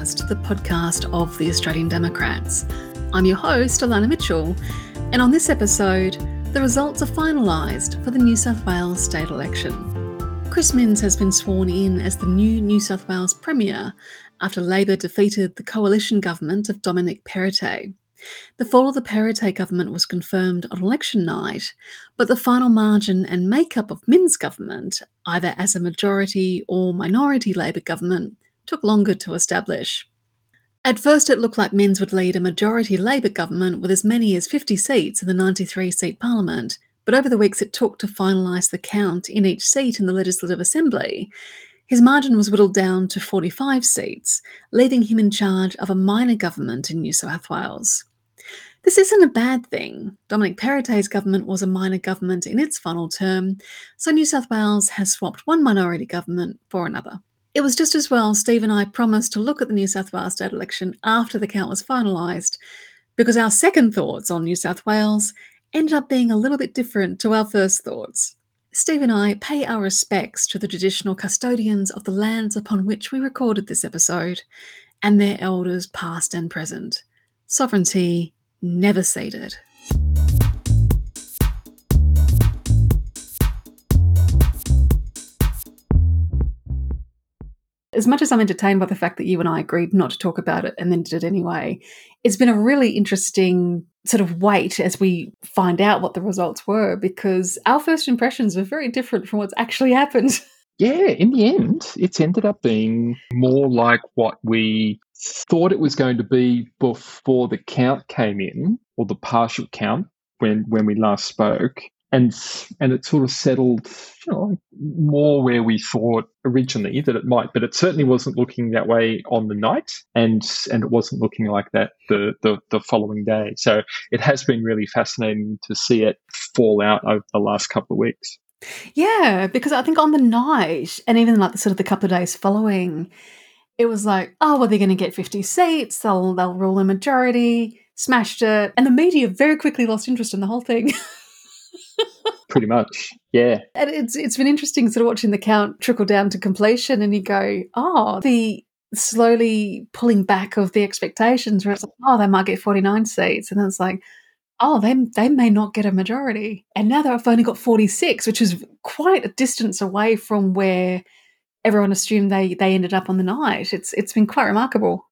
The the podcast of the Australian Democrats. I'm your host, Elana Mitchell, and on this episode, the results are finalised for the New South Wales state election. Chris Minns has been sworn in as the new New South Wales Premier after Labor defeated the coalition government of Dominic Perrottet. The fall of the Perrottet government was confirmed on election night, but the final margin and makeup of Minns' government, either as a majority or minority Labor government, took longer to establish. At first, it looked like Minns would lead a majority Labor government with as many as 50 seats in the 93 seat parliament, but over the weeks it took to finalise the count in each seat in the Legislative Assembly, his margin was whittled down to 45 seats, leaving him in charge of a minor government in New South Wales. This isn't a bad thing. Dominic Perrottet's government was a minor government in its final term, so New South Wales has swapped one minority government for another. It was just as well Steve and I promised to look at the New South Wales state election after the count was finalised, because our second thoughts on New South Wales ended up being a little bit different to our first thoughts. Steve and I pay our respects to the traditional custodians of the lands upon which we recorded this episode and their elders past and present. Sovereignty never ceded. As much as I'm entertained by the fact that you and I agreed not to talk about it and then did it anyway, it's been a really interesting sort of wait as we find out what the results were because our first impressions are very different from what's actually happened. Yeah, in the end, it's ended up being more like what we thought it was going to be before the count came in, or the partial count when when we last spoke, and and it sort of settled, you know, more where we thought originally that it might, but it certainly wasn't looking that way on the night, and and it wasn't looking like that the the, the following day. So it has been really fascinating to see it fall out over the last couple of weeks. Yeah, because I think on the night, and even like the sort of the couple of days following, it was like, oh, well, they're going to get 50 seats. They'll they'll rule a majority. Smashed it, and the media very quickly lost interest in the whole thing. Pretty much, yeah. And it's it's been interesting sort of watching the count trickle down to completion, and you go, oh, the slowly pulling back of the expectations, where it's like, oh, they might get 49 seats, and then it's like, oh, they they may not get a majority, and now they've only got 46, which is quite a distance away from where everyone assumed they they ended up on the night. It's it's been quite remarkable.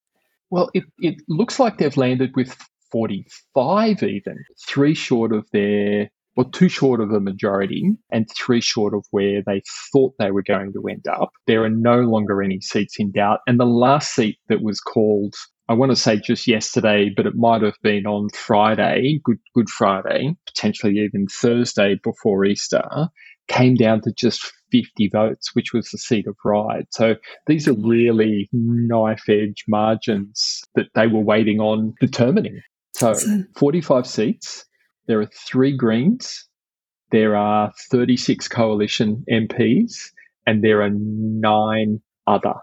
Well, it, it looks like they've landed with 45 even, three short of their, well, two short of a majority and three short of where they thought they were going to end up. There are no longer any seats in doubt. And the last seat that was called, I want to say just yesterday, but it might have been on Friday, Good, Good Friday, potentially even Thursday before Easter, came down to just 50 votes, which was the seat of Ryde. So these are really knife edge margins that they were waiting on determining. So 45 seats, there are three Greens, there are 36 coalition MPs, and there are nine other.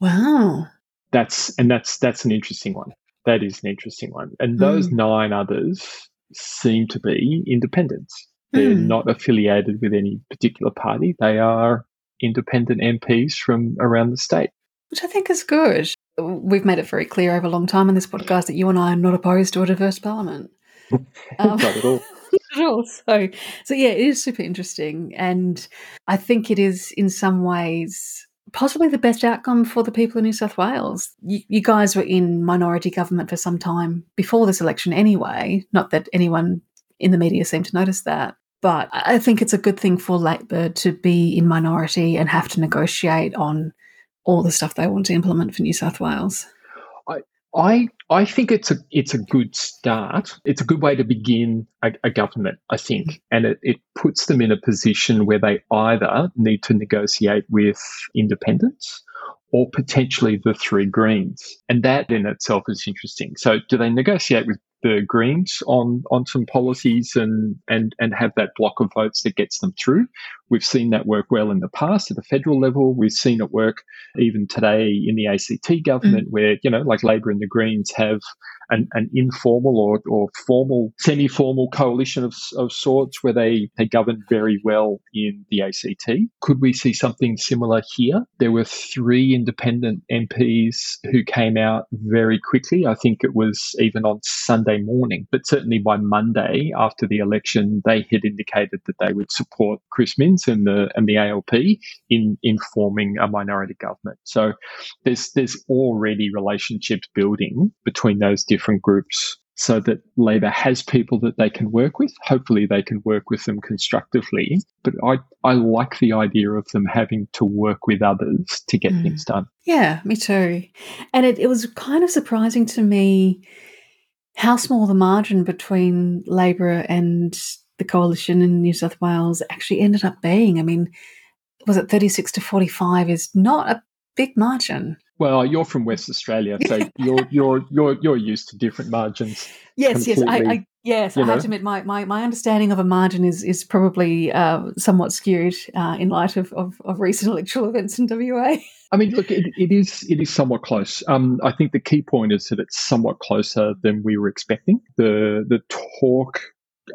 Wow. That's and that's that's an interesting one. That is an interesting one. And those mm. nine others seem to be independents. They're mm. not affiliated with any particular party. They are independent MPs from around the state. Which I think is good. We've made it very clear over a long time in this podcast that you and I are not opposed to a diverse parliament. Um, not at all. at all. So, so yeah, it is super interesting, and I think it is in some ways possibly the best outcome for the people of New South Wales. You, you, guys were in minority government for some time before this election, anyway. Not that anyone in the media seemed to notice that. But I think it's a good thing for Labor to be in minority and have to negotiate on all the stuff they want to implement for New South Wales. I I, think it's a it's a good start. It's a good way to begin a, a government, I think, and it, it puts them in a position where they either need to negotiate with independents or potentially the three Greens, and that in itself is interesting. So, do they negotiate with the Greens on on some policies and and and have that block of votes that gets them through, We've seen that work well in the past at the federal level. We've seen it work even today in the ACT government, mm. where, you know, like Labor and the Greens have an, an informal or, or formal, semi formal coalition of, of sorts where they, they govern very well in the ACT. Could we see something similar here? There were three independent MPs who came out very quickly. I think it was even on Sunday morning, but certainly by Monday after the election, they had indicated that they would support Chris Minns and the and the ALP in in forming a minority government. So there's there's already relationships building between those different groups so that Labor has people that they can work with. Hopefully, they can work with them constructively. But I, I like the idea of them having to work with others to get mm. things done. Yeah, me too. And it, it was kind of surprising to me how small the margin between Labor and the coalition in New South Wales actually ended up being. I mean, was it 36 to 45 is not a big margin. Well, you're from West Australia, so you're you're you're you're used to different margins. Yes, yes, I, I yes, I know? have to admit my, my, my understanding of a margin is is probably uh, somewhat skewed uh, in light of, of, of recent electoral events in WA. I mean, look, it, it is it is somewhat close. Um, I think the key point is that it's somewhat closer than we were expecting. The the talk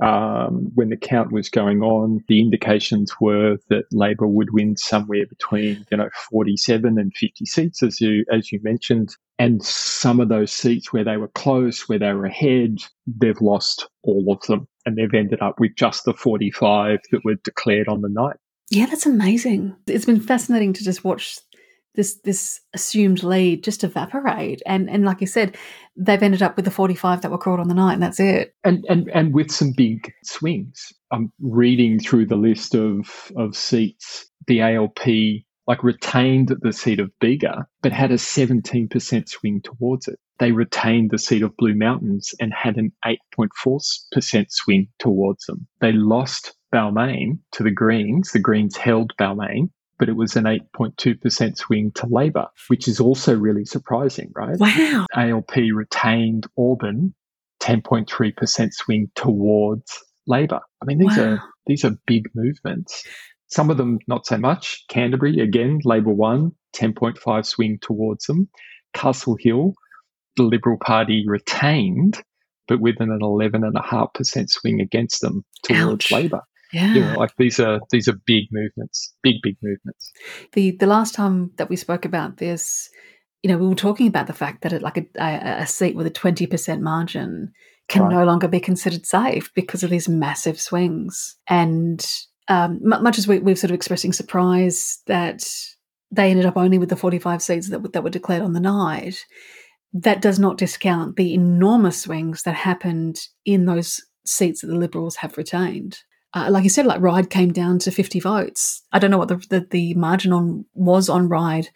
um, when the count was going on, the indications were that Labor would win somewhere between you know 47 and 50 seats, as you as you mentioned. And some of those seats where they were close, where they were ahead, they've lost all of them, and they've ended up with just the 45 that were declared on the night. Yeah, that's amazing. It's been fascinating to just watch this this assumed lead just evaporate. And and like you said, they've ended up with the 45 that were called on the night, and that's it. And and and with some big swings. I'm reading through the list of of seats. The ALP like retained the seat of Bega, but had a 17% swing towards it. They retained the seat of Blue Mountains and had an 8.4% swing towards them. They lost Balmain to the Greens. The Greens held Balmain but it was an 8.2% swing to Labor, which is also really surprising, right? Wow. ALP retained Auburn, 10.3% swing towards Labor. I mean, these wow. are these are big movements. Some of them not so much. Canterbury, again, Labor won, 10.5 swing towards them. Castle Hill, the Liberal Party retained, but with an 11.5% swing against them towards Ouch. Labor. Yeah. You know, like these are these are big movements, big big movements. The the last time that we spoke about this, you know, we were talking about the fact that it, like a, a, a seat with a twenty percent margin can right. no longer be considered safe because of these massive swings. And um, much as we, we're sort of expressing surprise that they ended up only with the forty five seats that that were declared on the night, that does not discount the enormous swings that happened in those seats that the Liberals have retained uh, like you said, like Ryde came down to 50 votes. I don't know what the, the, the margin on was on Ryde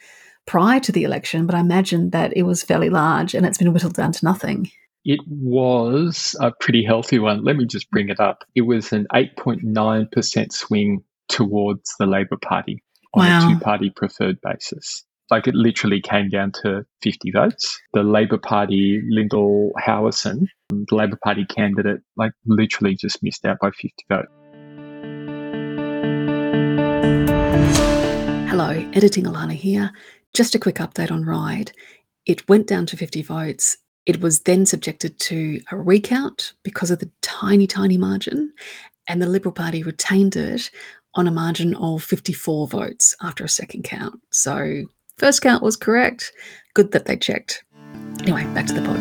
prior to the election, but I imagine that it was fairly large and it's been whittled down to nothing. It was a pretty healthy one. Let me just bring it up. It was an 8.9% swing towards the Labor Party on wow. a two party preferred basis. Like it literally came down to 50 votes. The Labor Party, Lyndal Howison, the Labor Party candidate, like literally just missed out by 50 votes. Hello, editing Elana here. Just a quick update on Ryde. It went down to 50 votes. It was then subjected to a recount because of the tiny, tiny margin, and the Liberal Party retained it on a margin of 54 votes after a second count. So, first count was correct. Good that they checked. Anyway, back to the pod.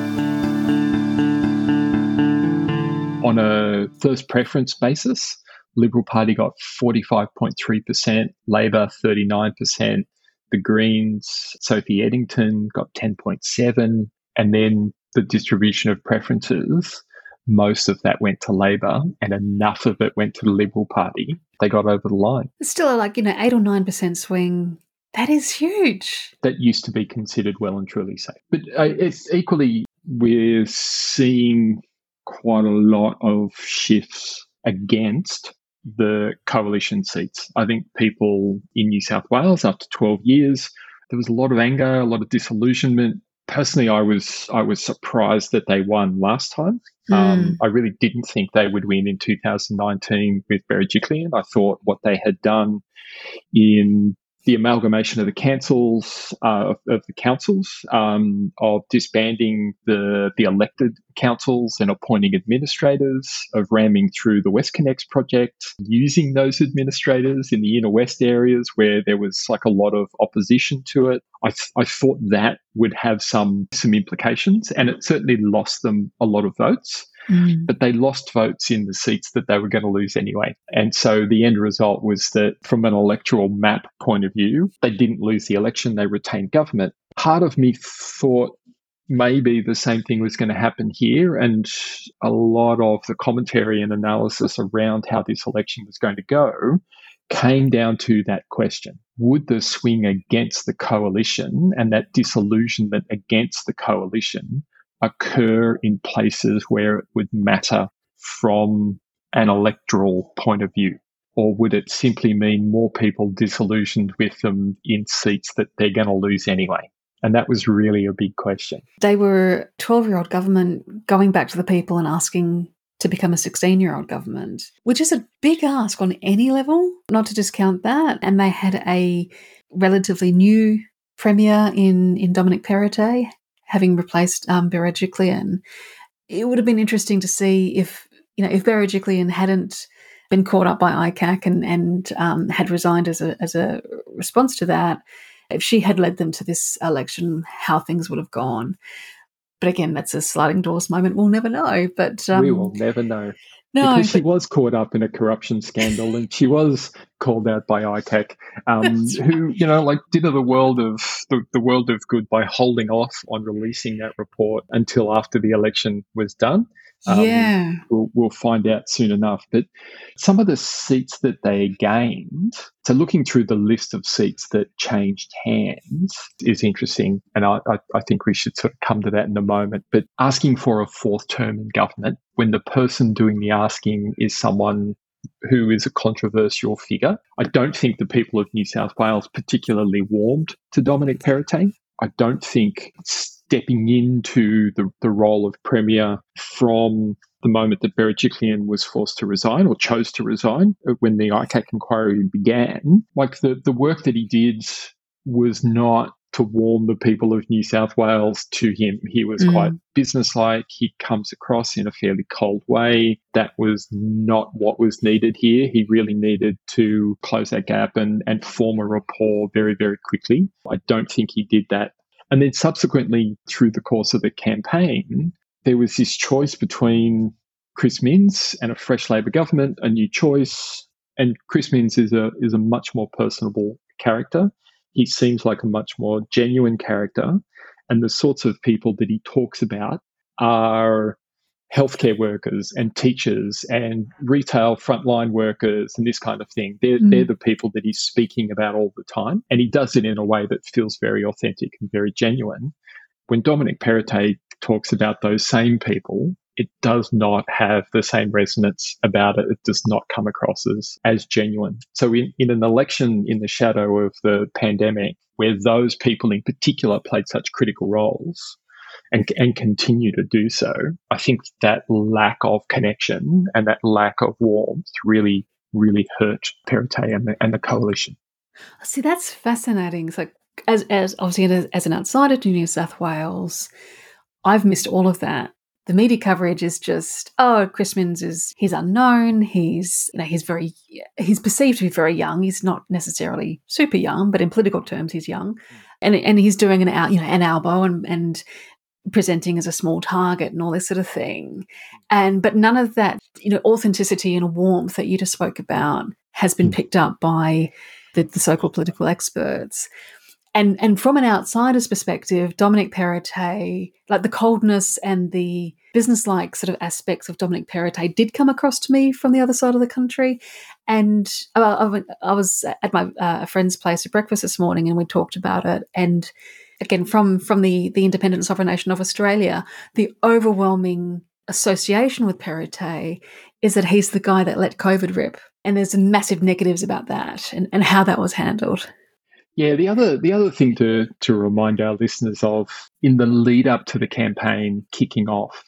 On a first preference basis, Liberal Party got 45.3%, Labor 39%, the Greens, Sophie Eddington got 10.7, and then the distribution of preferences, most of that went to Labor and enough of it went to the Liberal Party. They got over the line. It's still like, you know, 8 or 9% swing. That is huge. That used to be considered well and truly safe. But uh, it's equally, we're seeing quite a lot of shifts against the coalition seats. I think people in New South Wales, after 12 years, there was a lot of anger, a lot of disillusionment personally, I was I was surprised that they won last time. Mm. Um, I really didn't think they would win in 2019 with Berejiklian. I thought what they had done in the amalgamation of the councils uh, of, the councils um, of disbanding the the elected councils and appointing administrators of ramming through the WestConnex project using those administrators in the inner west areas where there was like a lot of opposition to it. I, th- I thought that would have some some implications and it certainly lost them a lot of votes Mm. But they lost votes in the seats that they were going to lose anyway. And so the end result was that from an electoral map point of view, they didn't lose the election, they retained government. Part of me thought maybe the same thing was going to happen here. And a lot of the commentary and analysis around how this election was going to go came down to that question Would the swing against the coalition and that disillusionment against the coalition occur in places where it would matter from an electoral point of view? Or would it simply mean more people disillusioned with them in seats that they're going to lose anyway? And that was really a big question. They were 12 year old government going back to the people and asking to become a 16 year old government, which is a big ask on any level, not to discount that. And they had a relatively new premier in, in Dominic Perrottet, having replaced um, Berejiklian, it would have been interesting to see if you know if Berejiklian hadn't been caught up by ICAC and and um, had resigned as a as a response to that. If she had led them to this election, how things would have gone. But again, that's a sliding doors moment. We'll never know. But um, we will never know. No, because she was caught up in a corruption scandal and she was called out by ICAC, um, who you know like did the world of the, the world of good by holding off on releasing that report until after the election was done. Um, yeah. We'll, we'll, find out soon enough. But some of the seats that they gained, so looking through the list of seats that changed hands is interesting. And I, I, I think we should sort of come to that in a moment. But asking for a fourth term in government when the person doing the asking is someone who is a controversial figure. I don't think the people of New South Wales particularly warmed to Dominic Perrottet. I don't think stepping into the, the role of Premier from the moment that Berejiklian was forced to resign or chose to resign uh, when the ICAC inquiry began, like the, the work that he did was not to warm the people of New South Wales to him. He was mm. quite businesslike. He comes across in a fairly cold way. That was not what was needed here. He really needed to close that gap and, and form a rapport very, very quickly. I don't think he did that. And then subsequently, through the course of the campaign, there was this choice between Chris Minns and a fresh Labor government, a new choice. And Chris Minns is a is a much more personable character he seems like a much more genuine character. And the sorts of people that he talks about are healthcare workers and teachers and retail frontline workers and this kind of thing. They're, mm. they're the people that he's speaking about all the time. And he does it in a way that feels very authentic and very genuine. When Dominic Perrottet talks about those same people, it does not have the same resonance about it. It does not come across as, as genuine. So in, in an election in the shadow of the pandemic, where those people in particular played such critical roles and, and continue to do so, I think that lack of connection and that lack of warmth really, really hurt Perrottet and the, and the coalition. See, that's fascinating. So as, as obviously as, as an outsider to New South Wales, I've missed all of that the media coverage is just oh chris minns is he's unknown he's you know he's very he's perceived to be very young. He's not necessarily super young but in political terms he's young. And and he's doing an out you know an Albo and and presenting as a small target and all this sort of thing. And but none of that you know authenticity and warmth that you just spoke about has been hmm. picked up by the, the so-called political experts and and from an outsider's perspective, Dominic Perrottet, like the coldness and the businesslike sort of aspects of Dominic Perrottet did come across to me from the other side of the country. And uh, I, was at my uh, friend's place for breakfast this morning, and we talked about it. And again, from from the the independent sovereign nation of Australia, the overwhelming association with Perrottet is that he's the guy that let COVID rip. And there's massive negatives about that and, and how that was handled. Yeah, the other the other thing to to remind our listeners of in the lead up to the campaign kicking off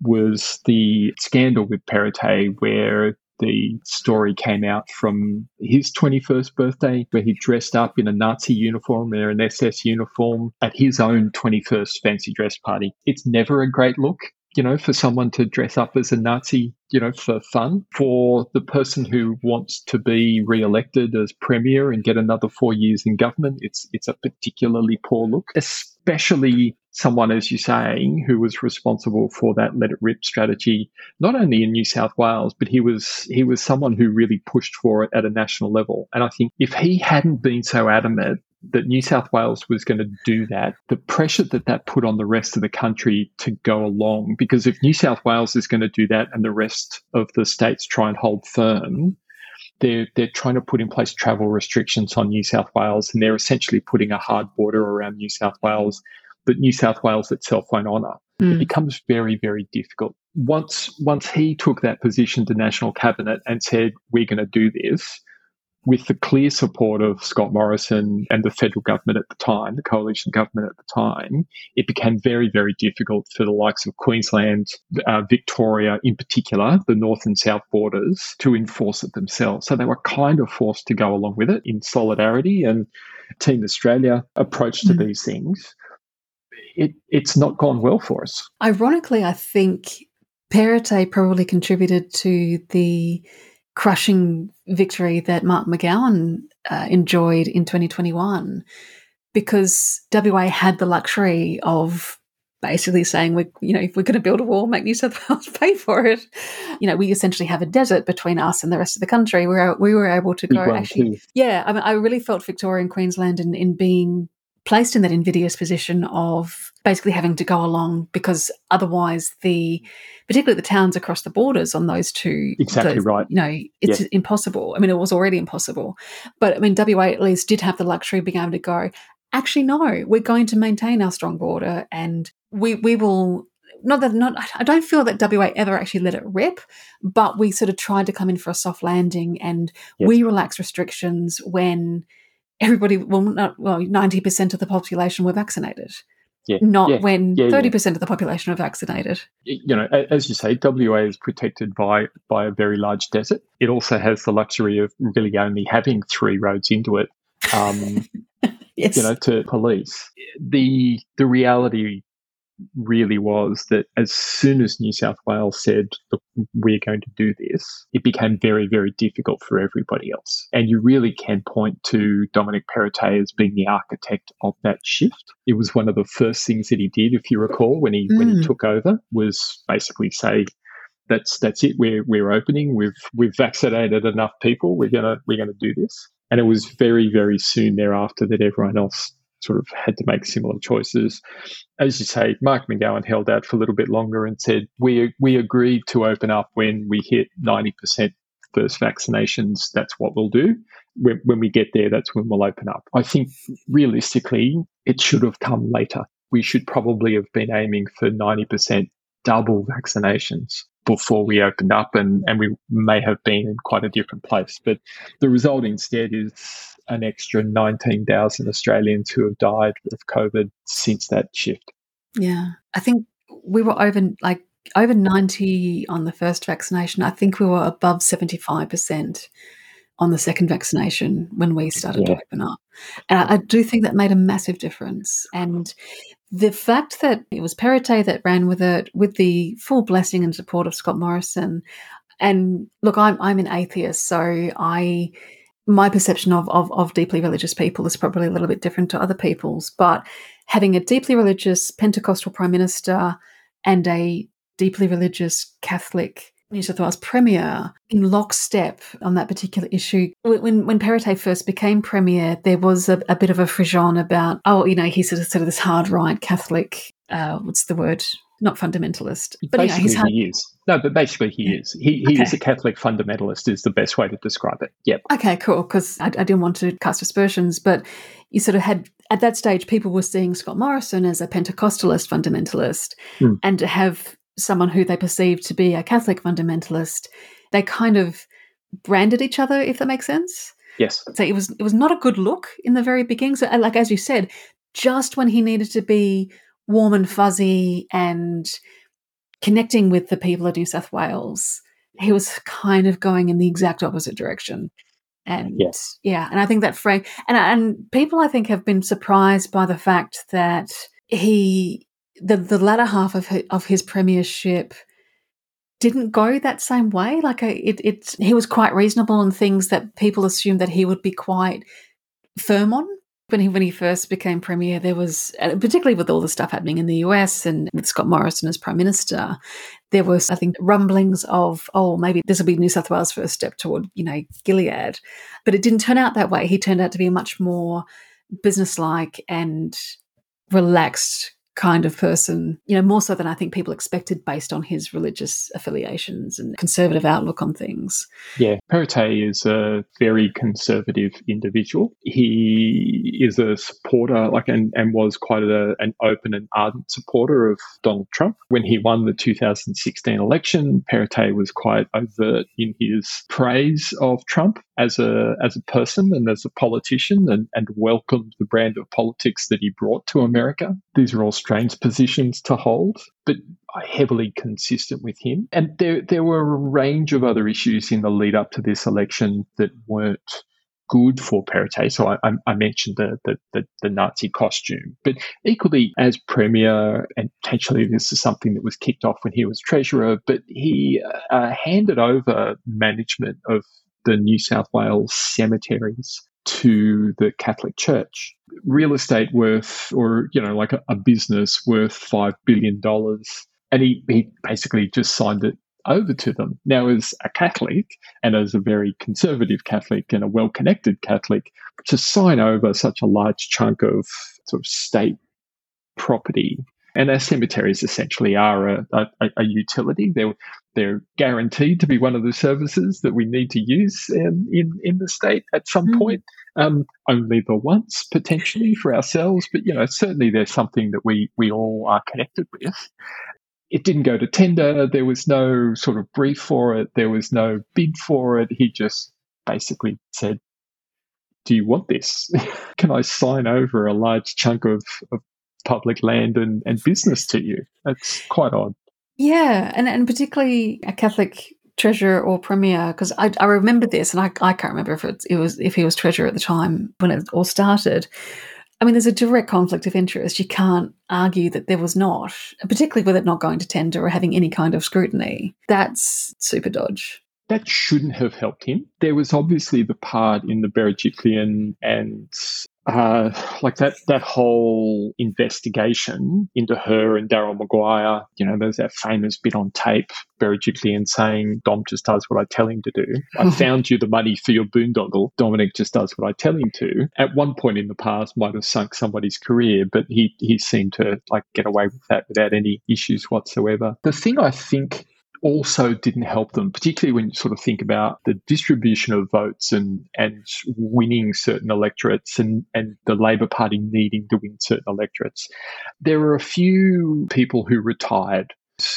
was the scandal with Perrottet, where the story came out from his 21st birthday, where he dressed up in a Nazi uniform or an SS uniform at his own 21st fancy dress party. It's never a great look you know, for someone to dress up as a Nazi, you know, for fun. For the person who wants to be re-elected as premier and get another four years in government, it's it's a particularly poor look, especially someone, as you're saying, who was responsible for that let it rip strategy, not only in New South Wales, but he was he was someone who really pushed for it at a national level. And I think if he hadn't been so adamant that New South Wales was going to do that, the pressure that that put on the rest of the country to go along, because if New South Wales is going to do that and the rest of the states try and hold firm, they're, they're trying to put in place travel restrictions on New South Wales and they're essentially putting a hard border around New South Wales that New South Wales itself won't honour. Mm. It becomes very, very difficult. Once once he took that position to National Cabinet and said, We're going to do this, with the clear support of Scott Morrison and the federal government at the time, the coalition government at the time, it became very, very difficult for the likes of Queensland, uh, Victoria in particular, the north and south borders, to enforce it themselves. So they were kind of forced to go along with it in solidarity. And Team Australia approach to mm. these things, it, it's not gone well for us. Ironically, I think Perrottet probably contributed to the crushing victory that Mark McGowan uh, enjoyed in 2021 because WA had the luxury of basically saying we you know if we're going to build a wall make new south wales pay for it. You know we essentially have a desert between us and the rest of the country. We were, we were able to go actually yeah i mean i really felt victoria and queensland in, in being placed in that invidious position of basically having to go along because otherwise the particularly the towns across the borders on those two exactly those, right. you know it's impossible. I mean it was already impossible. But i mean wa at least did have the luxury of being able to go actually no we're going to maintain our strong border and we we will not that not I don't feel that WA ever actually let it rip, but we sort of tried to come in for a soft landing and yes. we relaxed restrictions when everybody, well, not, well, 90% of the population were vaccinated. Yeah, not yeah, when thirty yeah, percent of the population are vaccinated. You know, as you say, WA is protected by by a very large desert. It also has the luxury of really only having three roads into it. Um, yes. You know, to police. The the reality really was that as soon as New South Wales said, look, we're going to do this, it became very, very difficult for everybody else. And you really can point to Dominic Perrottet as being the architect of that shift. It was one of the first things that he did, if you recall, when he mm. when he mm. took over, was basically say, that's that's it. We're we're opening. We've we've vaccinated enough people. We're gonna we're gonna do this. And it was very very soon thereafter that everyone else sort of had to make similar choices. As you say, Mark McGowan held out for a little bit longer and said, we, we agreed to open up when we hit 90% first vaccinations. That's what we'll do. When, when we get there, that's when we'll open up. I think realistically, it should have come later. We should probably have been aiming for 90% double vaccinations before we opened up, and, and we may have been in quite a different place. But the result instead is an extra 19,000 Australians who have died of COVID since that shift. Yeah. I think we were over like over 90 on the first vaccination. I think we were above 75% on the second vaccination when we started yeah. to open up. And I, I, do think that made a massive difference. And the fact that it was Perrottet that ran with it with the full blessing and support of Scott Morrison. And look, I'm I'm an atheist, so I my perception of, of, of deeply religious people is probably a little bit different to other people's, but having a deeply religious Pentecostal prime minister and a deeply religious Catholic New South Wales Premier in lockstep on that particular issue. When when Perrottet first became Premier, there was a, a, bit of a frisson about, oh, you know, he's sort of, sort of this hard right Catholic, uh, what's the word? Not fundamentalist. But basically, you know, hard- he is. No, but basically he is. He, he okay. is a Catholic fundamentalist is the best way to describe it. Yep. Okay, cool. Because I, I didn't want to cast aspersions, but you sort of had at that stage people were seeing Scott Morrison as a Pentecostalist fundamentalist, mm. and to have someone who they perceived to be a Catholic fundamentalist, they kind of branded each other, if that makes sense. Yes. So it was it was not a good look in the very beginning. So uh, like as you said, just when he needed to be warm and fuzzy and connecting with the people of New South Wales, he was kind of going in the exact opposite direction. And yes. yeah, and I think that Frank and and people I think have been surprised by the fact that he the the latter half of his, of his premiership didn't go that same way. Like a, it, it, he was quite reasonable on things that people assumed that he would be quite firm on. When he when he first became premier, there was uh, particularly with all the stuff happening in the US and with Scott Morrison as prime minister, there was I think rumblings of oh maybe this will be New South Wales' first step toward you know Gilead, but it didn't turn out that way. He turned out to be a much more businesslike and relaxed kind of person, you know, more so than I think people expected based on his religious affiliations and conservative outlook on things. Yeah, Perrottet is a very conservative individual. He is a supporter, like, and, and was quite a, an open and ardent supporter of Donald Trump. When he won the 2016 election, Perrottet was quite overt in his praise of Trump as a as a person and as a politician and, and welcomed the brand of politics that he brought to America. These are all strange positions to hold, but heavily consistent with him. And there there were a range of other issues in the lead up to this election that weren't good for Perrottet. So I, I mentioned the, the, the, the, Nazi costume, but equally as premier, and potentially this is something that was kicked off when he was treasurer, but he uh, handed over management of the New South Wales cemeteries to the Catholic Church. Real estate worth, or, you know, like a, a business worth $5 billion. And he, he basically just signed it over to them. Now, as a Catholic and as a very conservative Catholic and a well connected Catholic, to sign over such a large chunk of sort of state property and our cemeteries essentially are a, a, a, utility. They're, they're guaranteed to be one of the services that we need to use in, in, in the state at some mm. point. Um, only the once potentially for ourselves, but you know certainly there's something that we we all are connected with. It didn't go to tender. There was no sort of brief for it. There was no bid for it. He just basically said, "Do you want this? Can I sign over a large chunk of, of public land and, and business to you. That's quite odd. Yeah, and, and particularly a Catholic treasurer or premier, because I, I remember this, and I, I can't remember if it, it was if he was treasurer at the time when it all started. I mean, there's a direct conflict of interest. You can't argue that there was not, particularly with it not going to tender or having any kind of scrutiny. That's super dodge. That shouldn't have helped him. There was obviously the part in the Berejiklian and uh, like that that whole investigation into her and Daryl Maguire. You know, there's that famous bit on tape, Barry Berejiklian saying, "Dom just does what I tell him to do. I found you the money for your boondoggle. Dominic just does what I tell him to." At one point in the past, might have sunk somebody's career, but he he seemed to like get away with that without any issues whatsoever. The thing I think also didn't help them, particularly when you sort of think about the distribution of votes and, and winning certain electorates and, and the Labor Party needing to win certain electorates. There were a few people who retired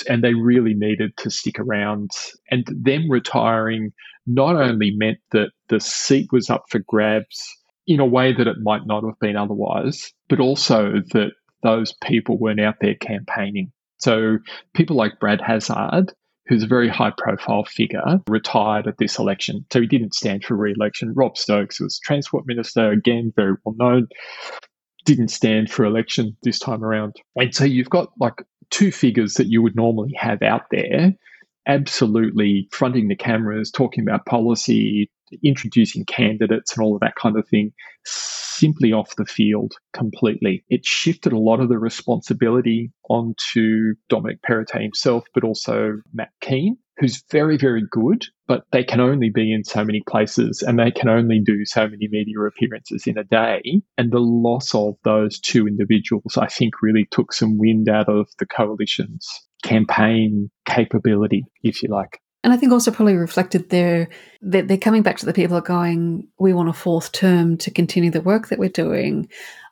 and they really needed to stick around. And them retiring not only meant that the seat was up for grabs in a way that it might not have been otherwise, but also that those people weren't out there campaigning. So people like Brad Hazzard who's a very high profile figure, retired at this election. So he didn't stand for re election. Rob Stokes was Transport Minister, again, very well known, didn't stand for election this time around. And so you've got like two figures that you would normally have out there absolutely fronting the cameras, talking about policy, introducing candidates and all of that kind of thing simply off the field completely. It shifted a lot of the responsibility onto Dominic Perrottet himself, but also Matt Kean, who's very, very good, but they can only be in so many places and they can only do so many media appearances in a day. And the loss of those two individuals, I think, really took some wind out of the coalition's campaign capability, if you like. And I think also probably reflected there that they're coming back to the people going, we want a fourth term to continue the work that we're doing.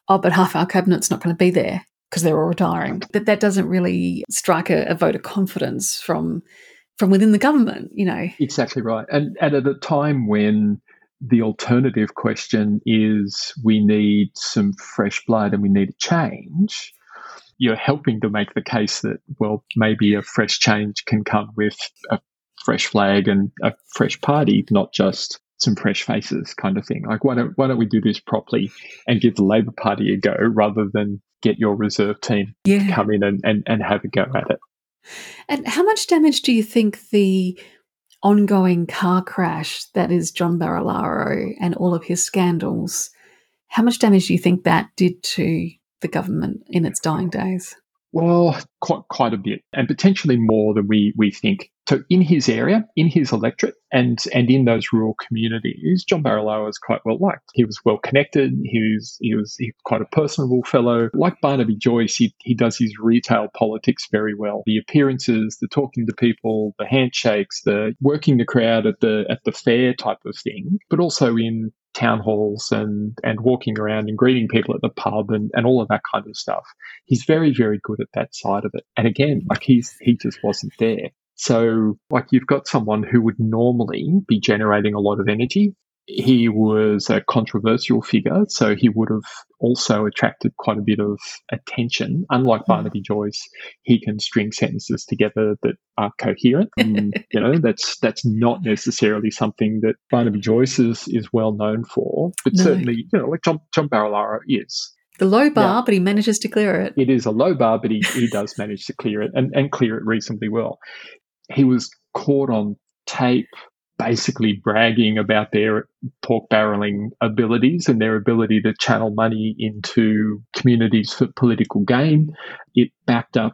Oh, but half our cabinet's not going to be there because they're all retiring. That that doesn't really strike a, a vote of confidence from from within the government, you know. Exactly right. And, and at a time when the alternative question is we need some fresh blood and we need a change, you're helping to make the case that, well, maybe a fresh change can come with a fresh flag and a fresh party, not just some fresh faces kind of thing. Like, why don't, why don't we do this properly and give the Labor Party a go rather than get your reserve team yeah. to come in and, and, and have a go at it? And how much damage do you think the ongoing car crash that is John Barilaro and all of his scandals, how much damage do you think that did to the government in its dying days? Well, quite quite a bit, and potentially more than we we think. So, in his area, in his electorate, and and in those rural communities, John Barilaro was quite well liked. He was well connected. He was he was he, quite a personable fellow. Like Barnaby Joyce, he he does his retail politics very well. The appearances, the talking to people, the handshakes, the working the crowd at the at the fair type of thing, but also in town halls and and walking around and greeting people at the pub and, and all of that kind of stuff. He's very, very good at that side of it. And again, like he's he just wasn't there. So like you've got someone who would normally be generating a lot of energy he was a controversial figure, so he would have also attracted quite a bit of attention. Unlike mm. Barnaby Joyce, he can string sentences together that are coherent. And, you know, that's that's not necessarily something that Barnaby Joyce is, is well known for, but no. certainly, you know, like John, John Barilaro is. The low bar, yeah. but he manages to clear it. It is a low bar, but he, he does manage to clear it and, and clear it reasonably well. He was caught on tape basically bragging about their pork barreling abilities and their ability to channel money into communities for political gain. It backed up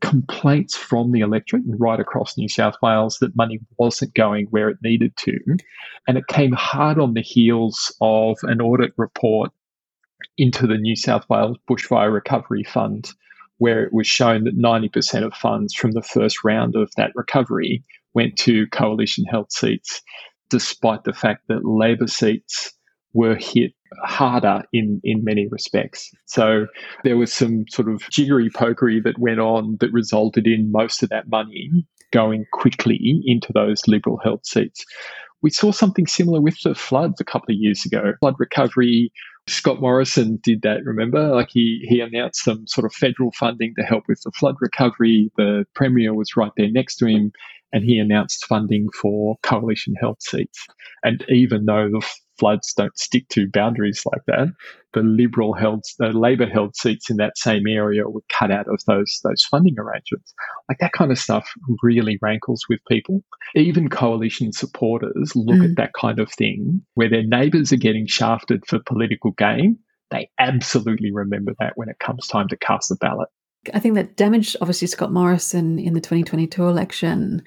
complaints from the electorate and right across New South Wales that money wasn't going where it needed to. And it came hard on the heels of an audit report into the New South Wales Bushfire Recovery Fund, where it was shown that 90% of funds from the first round of that recovery went to coalition held seats, despite the fact that Labor seats were hit harder in, in many respects. So there was some sort of jiggery pokery that went on that resulted in most of that money going quickly into those Liberal held seats. We saw something similar with the floods a couple of years ago. Flood recovery Scott Morrison did that, remember? Like he, he announced some sort of federal funding to help with the flood recovery. The Premier was right there next to him and he announced funding for coalition held seats. And even though the floods don't stick to boundaries like that, the Liberal held, the Labor held seats in that same area were cut out of those those funding arrangements. Like that kind of stuff really rankles with people. Even coalition supporters look mm. at that kind of thing where their neighbours are getting shafted for political gain. They absolutely remember that when it comes time to cast the ballot. I think that damaged obviously Scott Morrison in the 2022 election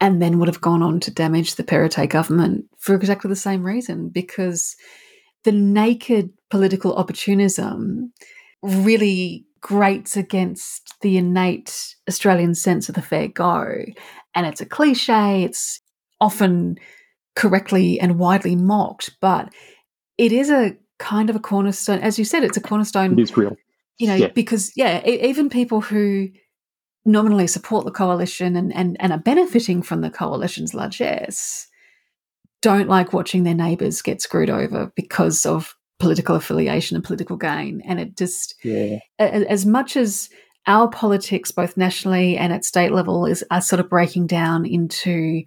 and then would have gone on to damage the Perrottet government for exactly the same reason because the naked political opportunism really grates against the innate Australian sense of the fair go. And it's a cliche, it's often correctly and widely mocked, but it is a kind of a cornerstone. As you said, it's a cornerstone. It is real you know, yeah. because yeah, even people who nominally support the coalition and, and, and are benefiting from the coalition's largesse don't like watching their neighbours get screwed over because of political affiliation and political gain. And it just, yeah. as much as our politics, both nationally and at state level, is are sort of breaking down into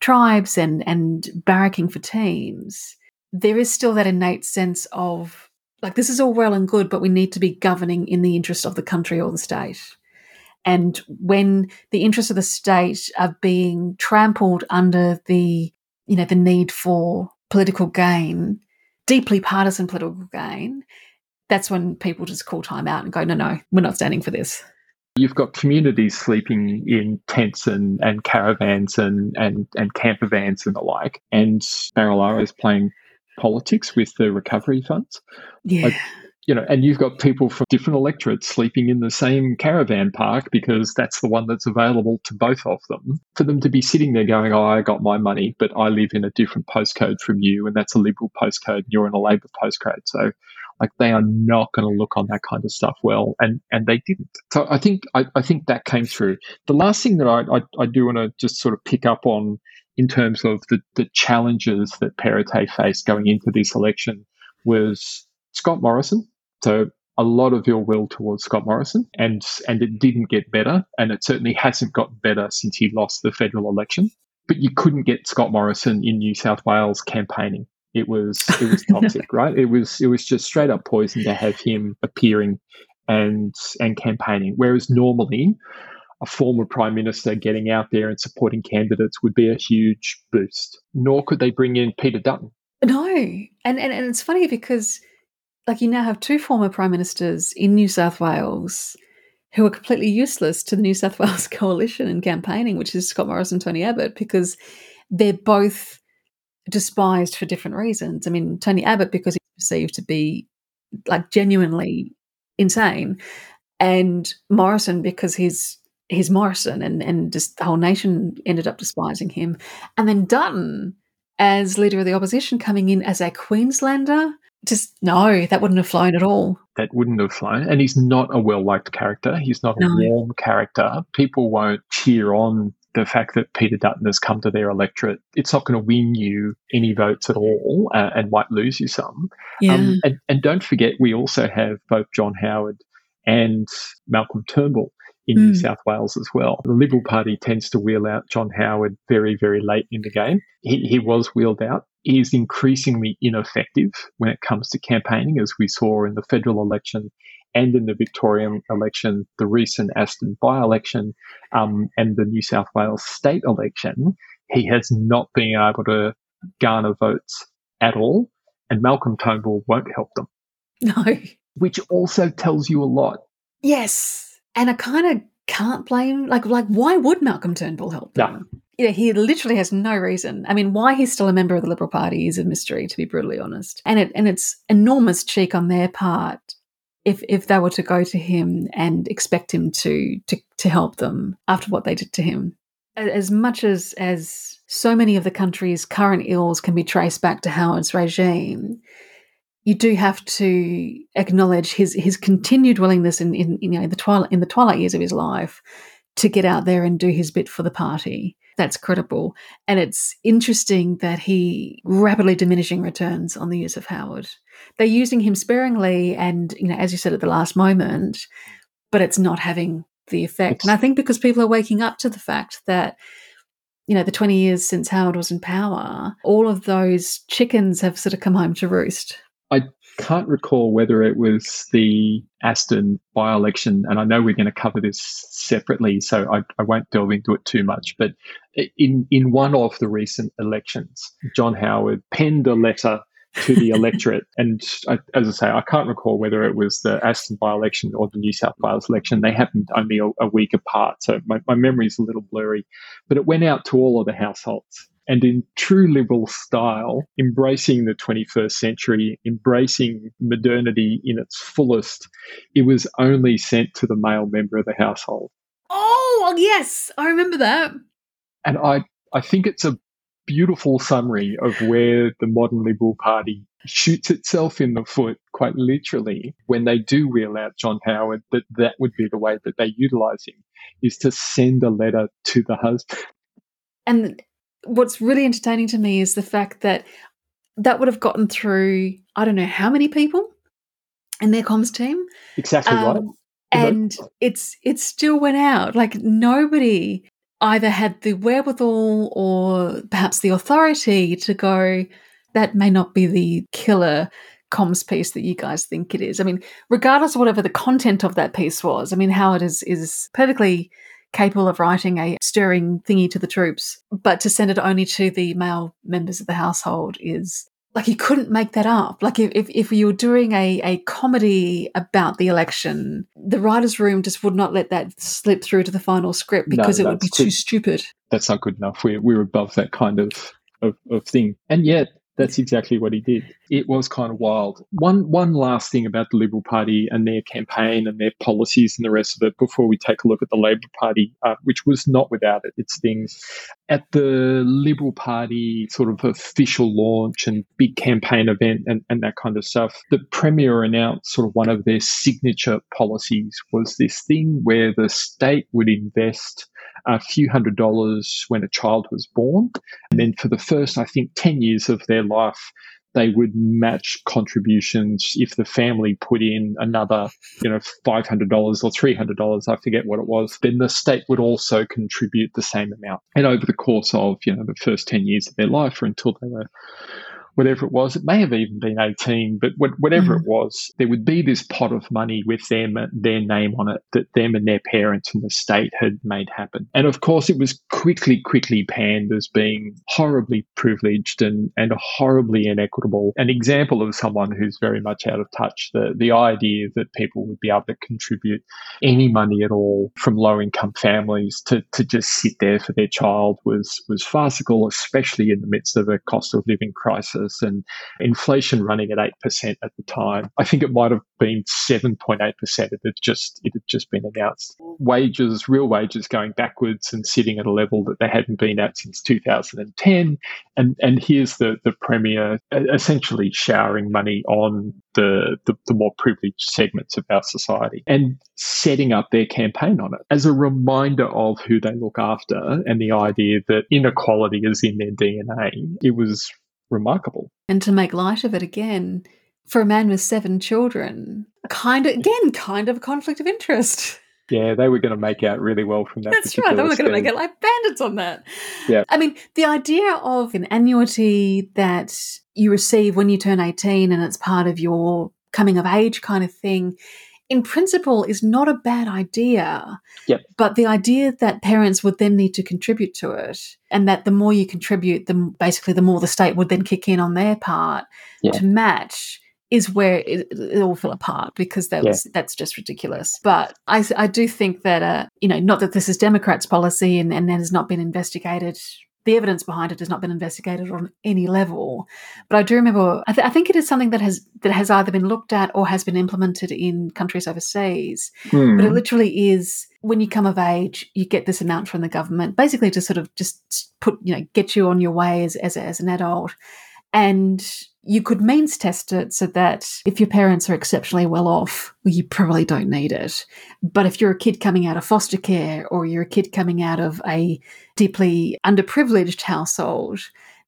tribes and and barracking for teams, there is still that innate sense of like this is all well and good, but we need to be governing in the interest of the country or the state. And when the interests of the state are being trampled under the, you know, the need for political gain, deeply partisan political gain, that's when people just call time out and go, no, no, we're not standing for this. You've got communities sleeping in tents and, and caravans and, and, and camper vans and the like. And Barilaro is playing politics with the recovery funds. Yeah. Like, you know, and you've got people from different electorates sleeping in the same caravan park because that's the one that's available to both of them. For them to be sitting there going, Oh, I got my money, but I live in a different postcode from you, and that's a Liberal postcode, and you're in a Labor postcode. So like they are not going to look on that kind of stuff well, and and they didn't. So I think I, I think that came through. The last thing that I I, I do want to just sort of pick up on in terms of the, the challenges that Perrottet faced going into this election was Scott Morrison. So a lot of ill will towards Scott Morrison, and and it didn't get better, and it certainly hasn't got better since he lost the federal election. But you couldn't get Scott Morrison in New South Wales campaigning. It was it was toxic, right? It was it was just straight up poison to have him appearing and and campaigning. Whereas normally a former prime minister getting out there and supporting candidates would be a huge boost. Nor could they bring in Peter Dutton. No, and and, and it's funny because like you now have two former prime ministers in New South Wales who are completely useless to the New South Wales coalition and campaigning, which is Scott Morrison and Tony Abbott, because they're both despised for different reasons. I mean, Tony Abbott because he's perceived to be like genuinely insane, and Morrison because he's he's Morrison, and and just the whole nation ended up despising him, and then Dutton as leader of the opposition coming in as a Queenslander just no, that wouldn't have flown at all. That wouldn't have flown. And he's not a well liked character. He's not no. a warm character. People won't cheer on the fact that Peter Dutton has come to their electorate. It's not going to win you any votes at all uh, and might lose you some. Yeah. Um, and, and don't forget, we also have both John Howard and Malcolm Turnbull in mm. New South Wales as well. The Liberal Party tends to wheel out John Howard very, very late in the game. He, he was wheeled out He is increasingly ineffective when it comes to campaigning, as we saw in the federal election and in the Victorian election, the recent Aston by election, um, and the New South Wales state election. He has not been able to garner votes at all, and Malcolm Turnbull won't help them. No. Which also tells you a lot. Yes. And I kind of can't blame like like why would Malcolm Turnbull help them? No you know, he literally has no reason. I mean, why he's still a member of the Liberal Party is a mystery, to be brutally honest. And it and it's enormous cheek on their part if if they were to go to him and expect him to to to help them after what they did to him. As much as as so many of the country's current ills can be traced back to Howard's regime, you do have to acknowledge his his continued willingness in, in you know the twilight in the twilight years of his life to get out there and do his bit for the party that's credible. And it's interesting that he rapidly diminishing returns on the use of Howard. They're using him sparingly and, you know, as you said at the last moment, but it's not having the effect. And I think because people are waking up to the fact that, you know, the 20 years since Howard was in power, all of those chickens have sort of come home to roost. I can't recall whether it was the Aston by election, and I know we're going to cover this separately, so I, I, won't delve into it too much. But in, in one of the recent elections, John Howard penned a letter to the electorate. And I, as I say, I can't recall whether it was the Aston by election or the New South Wales election. They happened only a, a week apart, so my, my memory is a little blurry. But it went out to all of the households and in true liberal style, embracing the 21st century, embracing modernity in its fullest, it was only sent to the male member of the household. Oh, yes, I remember that. And I, I think it's a beautiful summary of where the modern Liberal Party shoots itself in the foot, quite literally, when they do wheel out John Howard, that that would be the way that they utilize him, is to send a letter to the husband. And what's really entertaining to me is the fact that that would have gotten through I don't know how many people in their comms team. Exactly um, right. And it's it still went out. Like nobody either had the wherewithal or perhaps the authority to go, that may not be the killer comms piece that you guys think it is. I mean, regardless of whatever the content of that piece was, I mean, Howard is is perfectly capable of writing a stirring thingy to the troops, but to send it only to the male members of the household is like you couldn't make that up. Like if, if, if you were doing a, a comedy about the election, the writer's room just would not let that slip through to the final script because no, it would be too stupid. That's not good enough. We're, we're above that kind of, of, of thing. And yet that's exactly what he did. It was kind of wild. One one last thing about the Liberal Party and their campaign and their policies and the rest of it before we take a look at the Labor Party, uh, which was not without it, its things. At the Liberal Party sort of official launch and big campaign event and, and that kind of stuff, the Premier announced sort of one of their signature policies was this thing where the state would invest a few hundred dollars when a child was born. And then for the first, I think, 10 years of their life, they would match contributions if the family put in another, you know, $500 or $300, I forget what it was, then the state would also contribute the same amount. And over the course of, you know, the first 10 years of their life or until they were whatever it was. It may have even been 18, but whatever mm. it was, there would be this pot of money with them, their name on it that them and their parents and the state had made happen. And of course, it was quickly, quickly panned as being horribly privileged and, and horribly inequitable. An example of someone who's very much out of touch. The, the idea that people would be able to contribute any money at all from low income families to, to just sit there for their child was, was farcical, especially in the midst of a cost of living crisis and inflation running at 8% at the time. I think it might have been 7.8%. It had just, it had just been announced. Wages, real wages going backwards and sitting at a level that they hadn't been at since 2010. And, and here's the, the Premier essentially showering money on the, the, the more privileged segments of our society and setting up their campaign on it as a reminder of who they look after and the idea that inequality is in their DNA. It was remarkable. And to make light of it again, for a man with seven children, kind of again, kind of a conflict of interest. Yeah, they were going to make out really well from that. That's right. They were going to make it like bandits on that. Yeah. I mean, the idea of an annuity that you receive when you turn 18 and it's part of your coming of age kind of thing in principle is not a bad idea. Yep. But the idea that parents would then need to contribute to it and that the more you contribute, the basically the more the state would then kick in on their part yeah. to match is where it, it, all fell apart because that was that's just ridiculous. But I, I do think that uh, you know not that this is Democrats' policy and, and that has not been investigated the evidence behind it has not been investigated on any level. But I do remember, I, th- I, think it is something that has that has either been looked at or has been implemented in countries overseas. Mm. But it literally is when you come of age, you get this amount from the government, basically to sort of just put you know get you on your way as as, as an adult, and you could means test it so that if your parents are exceptionally well off, well, you probably don't need it. But if you're a kid coming out of foster care or you're a kid coming out of a deeply underprivileged household,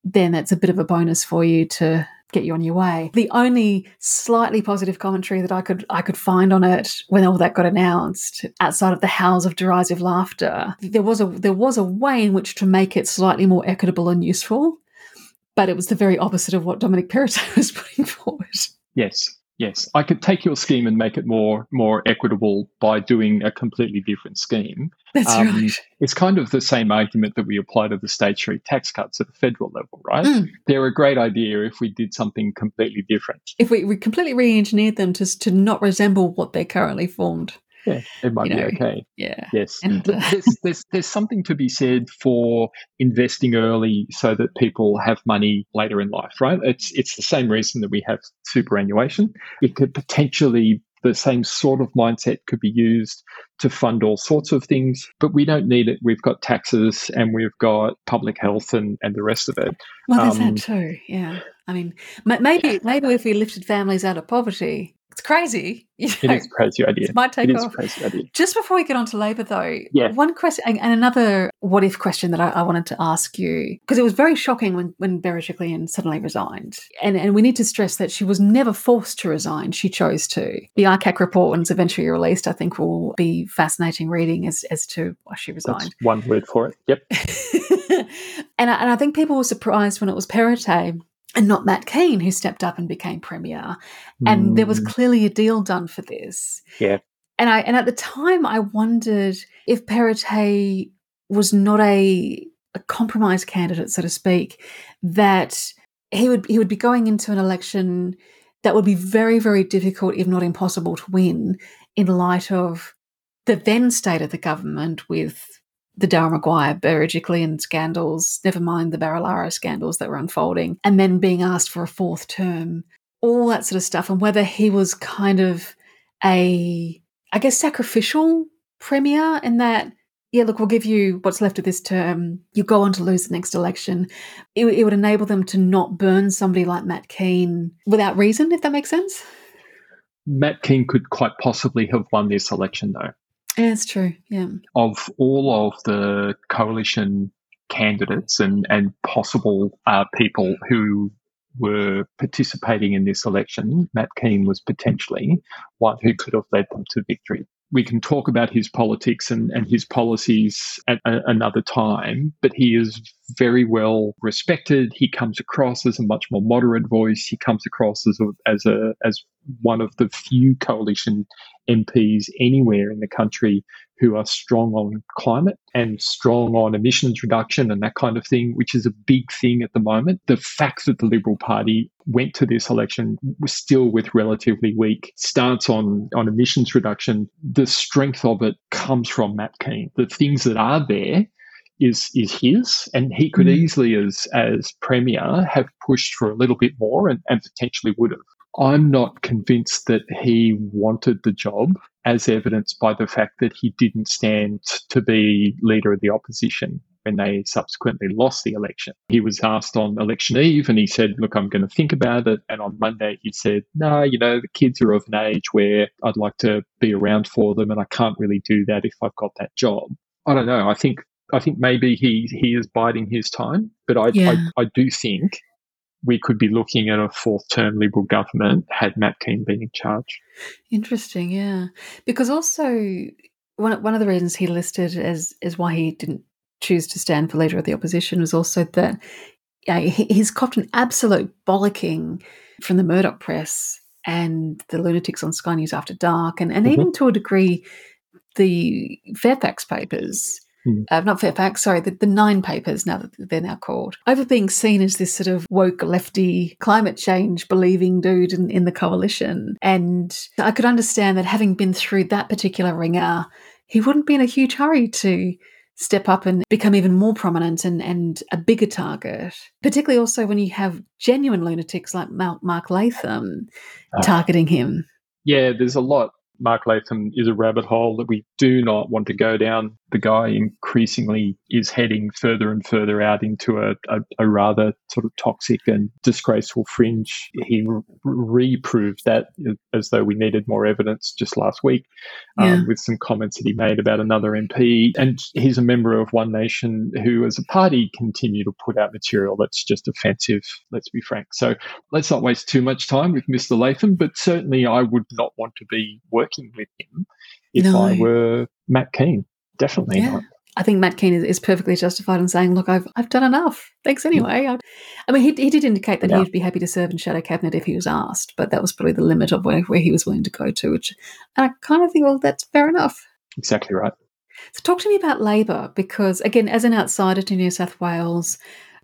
then that's a bit of a bonus for you to get you on your way. The only slightly positive commentary that I could I could find on it when all that got announced, outside of the howls of derisive laughter, there was a there was a way in which to make it slightly more equitable and useful but it was the very opposite of what Dominic Perrottet was putting forward. Yes, yes. I could take your scheme and make it more more equitable by doing a completely different scheme. That's um, right. It's kind of the same argument that we apply to the state street tax cuts at the federal level, right? Mm. They're a great idea if we did something completely different. If we, we completely re-engineered them to, to not resemble what they're currently formed yeah, it might you be okay. Yeah. Yes. And, uh, there's, there's, there's something to be said for investing early so that people have money later in life, right? It's it's the same reason that we have superannuation. It could potentially the same sort of mindset could be used to fund all sorts of things, but we don't need it. We've got taxes and we've got public health and, and the rest of it. Well, there's um, that too. Yeah. I mean, maybe maybe if we lifted families out of poverty, it's crazy. You know, it is a crazy idea. It's my take it off. crazy idea. Just before we get on to Labor, though, yeah. one question and another what if question that I, I wanted to ask you because it was very shocking when when Berejiklian suddenly resigned, and and we need to stress that she was never forced to resign; she chose to. The ICAC report, when it's eventually released, I think will be fascinating reading as as to why she resigned. That's one word for it. Yep. and I, and I think people were surprised when it was Perrottet and not Matt Kean, who stepped up and became premier. And mm. there was mm. clearly a deal done for this. Yeah. And I and at the time I wondered if Perrottet was not a, a compromise candidate, so to speak, that he would he would be going into an election that would be very, very difficult, if not impossible, to win in light of the then state of the government with the Daryl Maguire Berejiklian scandals, never mind the Barilaro scandals that were unfolding, and then being asked for a fourth term, all that sort of stuff, and whether he was kind of a, I guess, sacrificial premier in that yeah, look, we'll give you what's left of this term. You go on to lose the next election. It, it would enable them to not burn somebody like Matt Kean without reason, if that makes sense. Matt Kean could quite possibly have won this election, though. Yeah, it's true. Yeah. Of all of the coalition candidates and, and possible uh, people who were participating in this election, Matt Kean was potentially one who could have led them to victory we can talk about his politics and, and his policies at a, another time, but he is very well respected. He comes across as a much more moderate voice. He comes across as a, as a as one of the few coalition MPs anywhere in the country who are strong on climate and strong on emissions reduction and that kind of thing, which is a big thing at the moment. The fact that the Liberal Party went to this election was still with relatively weak stance on, on emissions reduction, the strength of it comes from Matt Kean. The things that are there is is his, and he could mm. easily, as as premier, have pushed for a little bit more, and, and potentially would have. I'm not convinced that he wanted the job, as evidenced by the fact that he didn't stand to be leader of the opposition when they subsequently lost the election. He was asked on election eve and he said, Look, I'm going to think about it. And on Monday, he said, No, you know, the kids are of an age where I'd like to be around for them and I can't really do that if I've got that job. I don't know. I think I think maybe he he is biding his time, but I, yeah. I, I do think we could be looking at a fourth term Liberal government had Matt Kean been in charge. Interesting, yeah. Because also one one of the reasons he listed as as why he didn't choose to stand for leader of the opposition was also that yeah, he's copped an absolute bollocking from the Murdoch press and the lunatics on Sky News After Dark, and, and mm-hmm. even to a degree, the Fairfax papers Mm. Uh, not Fairfax, sorry, the, the Nine Papers, now that they're now called, over being seen as this sort of woke, lefty, climate change believing dude in, in the coalition. And I could understand that having been through that particular ringer, he wouldn't be in a huge hurry to step up and become even more prominent and, and a bigger target, particularly also when you have genuine lunatics like Mark Latham uh, targeting him. Yeah, there's a lot Mark Latham is a rabbit hole that we do not want to go down. The guy increasingly is heading further and further out into a, a, a rather sort of toxic and disgraceful fringe. He reproved that as though we needed more evidence just last week um, yeah. with some comments that he made about another MP. And he's a member of One Nation who, as a party, continue to put out material that's just offensive, let's be frank. So let's not waste too much time with Mr. Latham, but certainly I would not want to be working with him if no. I were Matt Kean. Definitely yeah. not. I think Matt Kean is, is, perfectly justified in saying, "Look, I've I've done enough. Thanks anyway." I, I mean, he, he did indicate that yeah. he'd be happy to serve in shadow cabinet if he was asked, but that was probably the limit of where, where he was willing to go to. Which, and I kind of think, well, that's fair enough. Exactly right. So, talk to me about Labor because, again, as an outsider to New South Wales,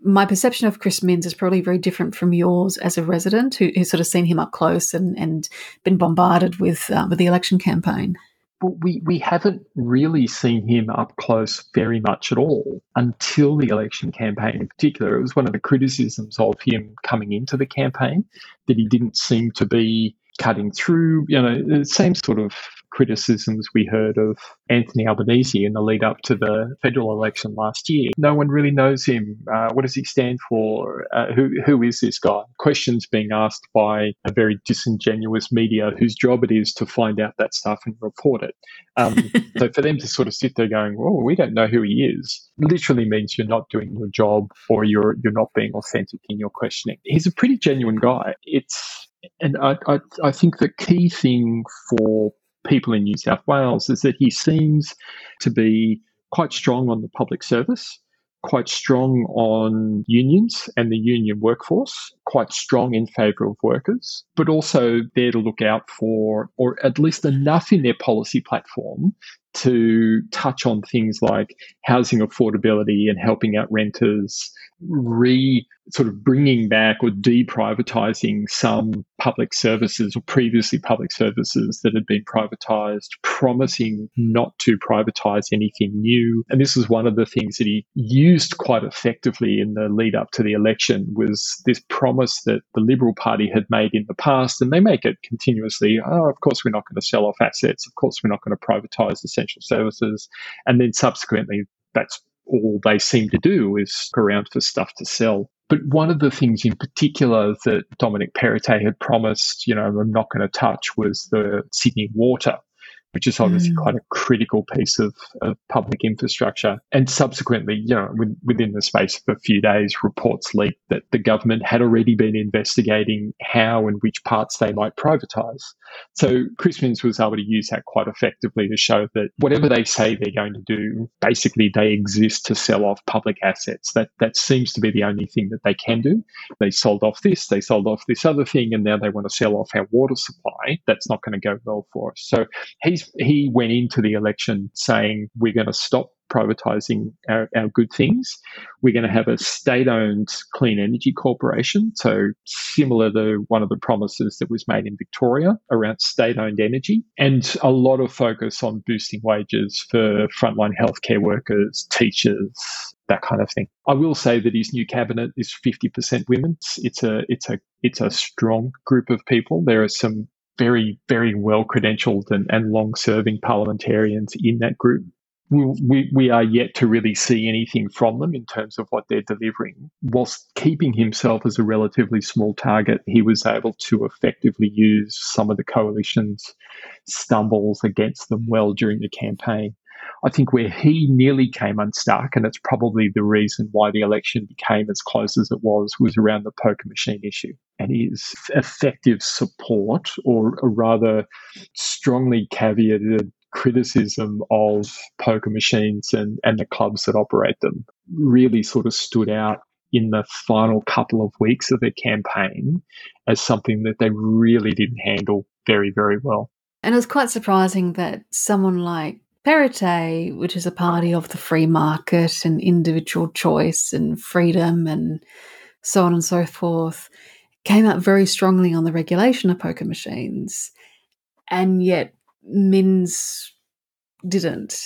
my perception of Chris Minns is probably very different from yours as a resident who, who's sort of seen him up close and, and been bombarded with uh, with the election campaign. But we, we haven't really seen him up close very much at all until the election campaign in particular. It was one of the criticisms of him coming into the campaign that he didn't seem to be cutting through, you know, the same sort of criticisms we heard of Anthony Albanese in the lead up to the federal election last year. No one really knows him. Uh, what does he stand for? Uh, who who is this guy? Questions being asked by a very disingenuous media whose job it is to find out that stuff and report it. Um, so for them to sort of sit there going, "Oh, we don't know who he is," literally means you're not doing your job or you're you're not being authentic in your questioning. He's a pretty genuine guy. It's and I, I, I think the key thing for people in New South Wales is that he seems to be quite strong on the public service, quite strong on unions and the union workforce, quite strong in favour of workers, but also there to look out for, or at least enough in their policy platform to touch on things like housing affordability and helping out renters, re sort of bringing back or deprivatizing some public services or previously public services that had been privatized, promising not to privatize anything new. And this was one of the things that he used quite effectively in the lead up to the election was this promise that the Liberal Party had made in the past, and they make it continuously. Oh, of course, we're not going to sell off assets. Of course, we're not going to privatise essential services. And then subsequently, that's all they seem to do is look around for stuff to sell. But one of the things in particular that Dominic Perrottet had promised, you know, I'm not going to touch was the Sydney water which is obviously mm. quite a critical piece of, of, public infrastructure. And subsequently, you know, within the space of a few days, reports leaked that the government had already been investigating how and which parts they might privatise. So Chris Minns was able to use that quite effectively to show that whatever they say they're going to do, basically they exist to sell off public assets. That that seems to be the only thing that they can do. They sold off this, they sold off this other thing, and now they want to sell off our water supply. That's not going to go well for us. So he's he went into the election saying we're going to stop privatizing our, our good things. We're going to have a state owned clean energy corporation. So, similar to one of the promises that was made in Victoria around state owned energy, and a lot of focus on boosting wages for frontline healthcare workers, teachers, that kind of thing. I will say that his new cabinet is 50% women. It's a it's a it's a strong group of people. There are some very, very well credentialed and, and long serving parliamentarians in that group. We, we, we are yet to really see anything from them in terms of what they're delivering. Whilst keeping himself as a relatively small target, he was able to effectively use some of the coalition's stumbles against them well during the campaign. I think where he nearly came unstuck, and it's probably the reason why the election became as close as it was, was around the poker machine issue. And his effective support, or, rather strongly caveated criticism of poker machines and, and the clubs that operate them, really sort of stood out in the final couple of weeks of their campaign as something that they really didn't handle very, very well. And it was quite surprising that someone like Perrottet, which is a party of the free market and individual choice and freedom and so on and so forth, came out very strongly on the regulation of poker machines. And yet Minns didn't.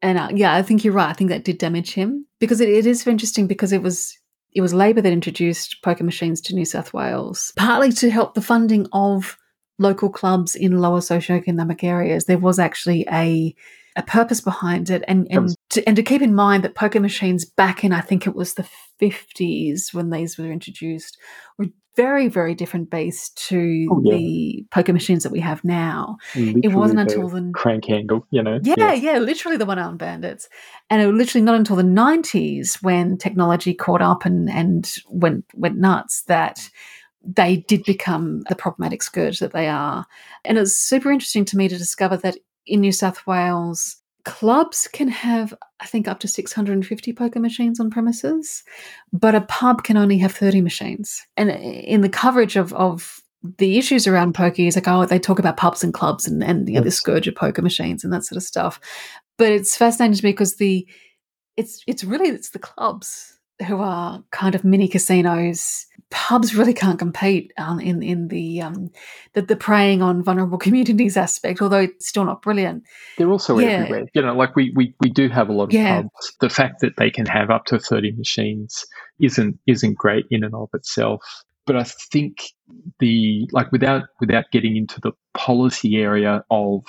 And uh, yeah, I think you're right. I think that did damage him because it, it is interesting because it was it was Labor that introduced poker machines to New South Wales, partly to help the funding of local clubs in lower socioeconomic areas. There was actually a a purpose behind it and and to, and to keep in mind that poker machines back in I think it was the 50s when these were introduced were very very different base to oh, yeah. the poker machines that we have now mm, literally it wasn't until the crank handle you know yeah yes. yeah literally the one arm bandits and it was literally not until the 90s when technology caught up and and went went nuts that they did become the problematic scourge that they are and it's super interesting to me to discover that in New South Wales, clubs can have, I think, up to 650 poker machines on premises, but a pub can only have 30 machines. And in the coverage of, of the issues around poker is like, oh, they talk about pubs and clubs and, and you know, the scourge of poker machines and that sort of stuff. But it's fascinating to me because the it's it's really it's the clubs who are kind of mini casinos pubs really can't compete um, in in the, um, the the preying on vulnerable communities aspect, although it's still not brilliant. They're also yeah. everywhere. You know, like we, we we do have a lot of yeah. pubs. The fact that they can have up to thirty machines isn't isn't great in and of itself. But I think the like without without getting into the policy area of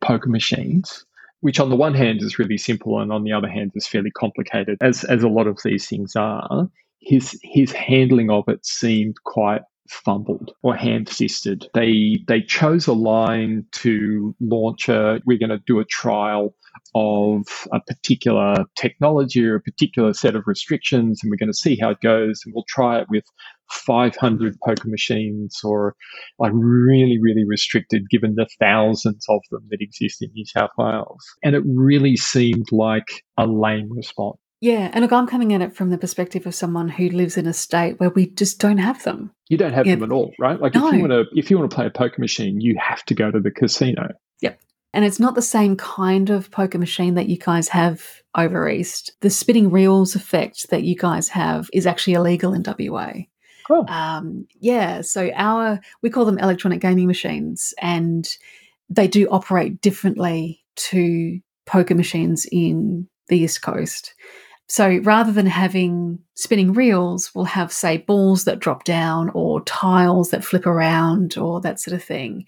poker machines, which on the one hand is really simple and on the other hand is fairly complicated, as as a lot of these things are his his handling of it seemed quite fumbled or ham-fisted. They they chose a line to launch a we're going to do a trial of a particular technology or a particular set of restrictions and we're going to see how it goes and we'll try it with 500 poker machines or like really really restricted given the thousands of them that exist in New South Wales and it really seemed like a lame response yeah, and look, I'm coming at it from the perspective of someone who lives in a state where we just don't have them. You don't have yeah. them at all, right? Like no. if you want to if you want to play a poker machine, you have to go to the casino. Yep. And it's not the same kind of poker machine that you guys have over east. The spinning reels effect that you guys have is actually illegal in WA. Cool. Um, yeah, so our we call them electronic gaming machines, and they do operate differently to poker machines in the east coast. So rather than having spinning reels, we'll have, say, balls that drop down or tiles that flip around or that sort of thing.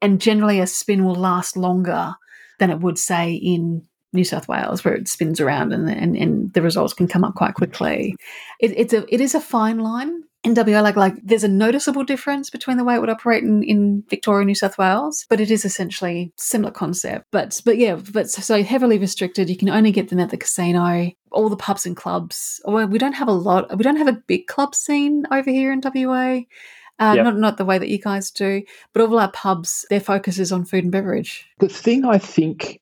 And generally, a spin will last longer than it would, say, in New South Wales, where it spins around and, and, and the results can come up quite quickly. It, it's a, it is a fine line in WA, like like there's a noticeable difference between the way it would operate in, in Victoria, New South Wales, but it is essentially similar concept. But but yeah, but so heavily restricted. You can only get them at the casino. All the pubs and clubs. Well, we don't have a lot. We don't have a big club scene over here in WA. Uh, yep. Not not the way that you guys do, but all our pubs, their focus is on food and beverage. The thing I think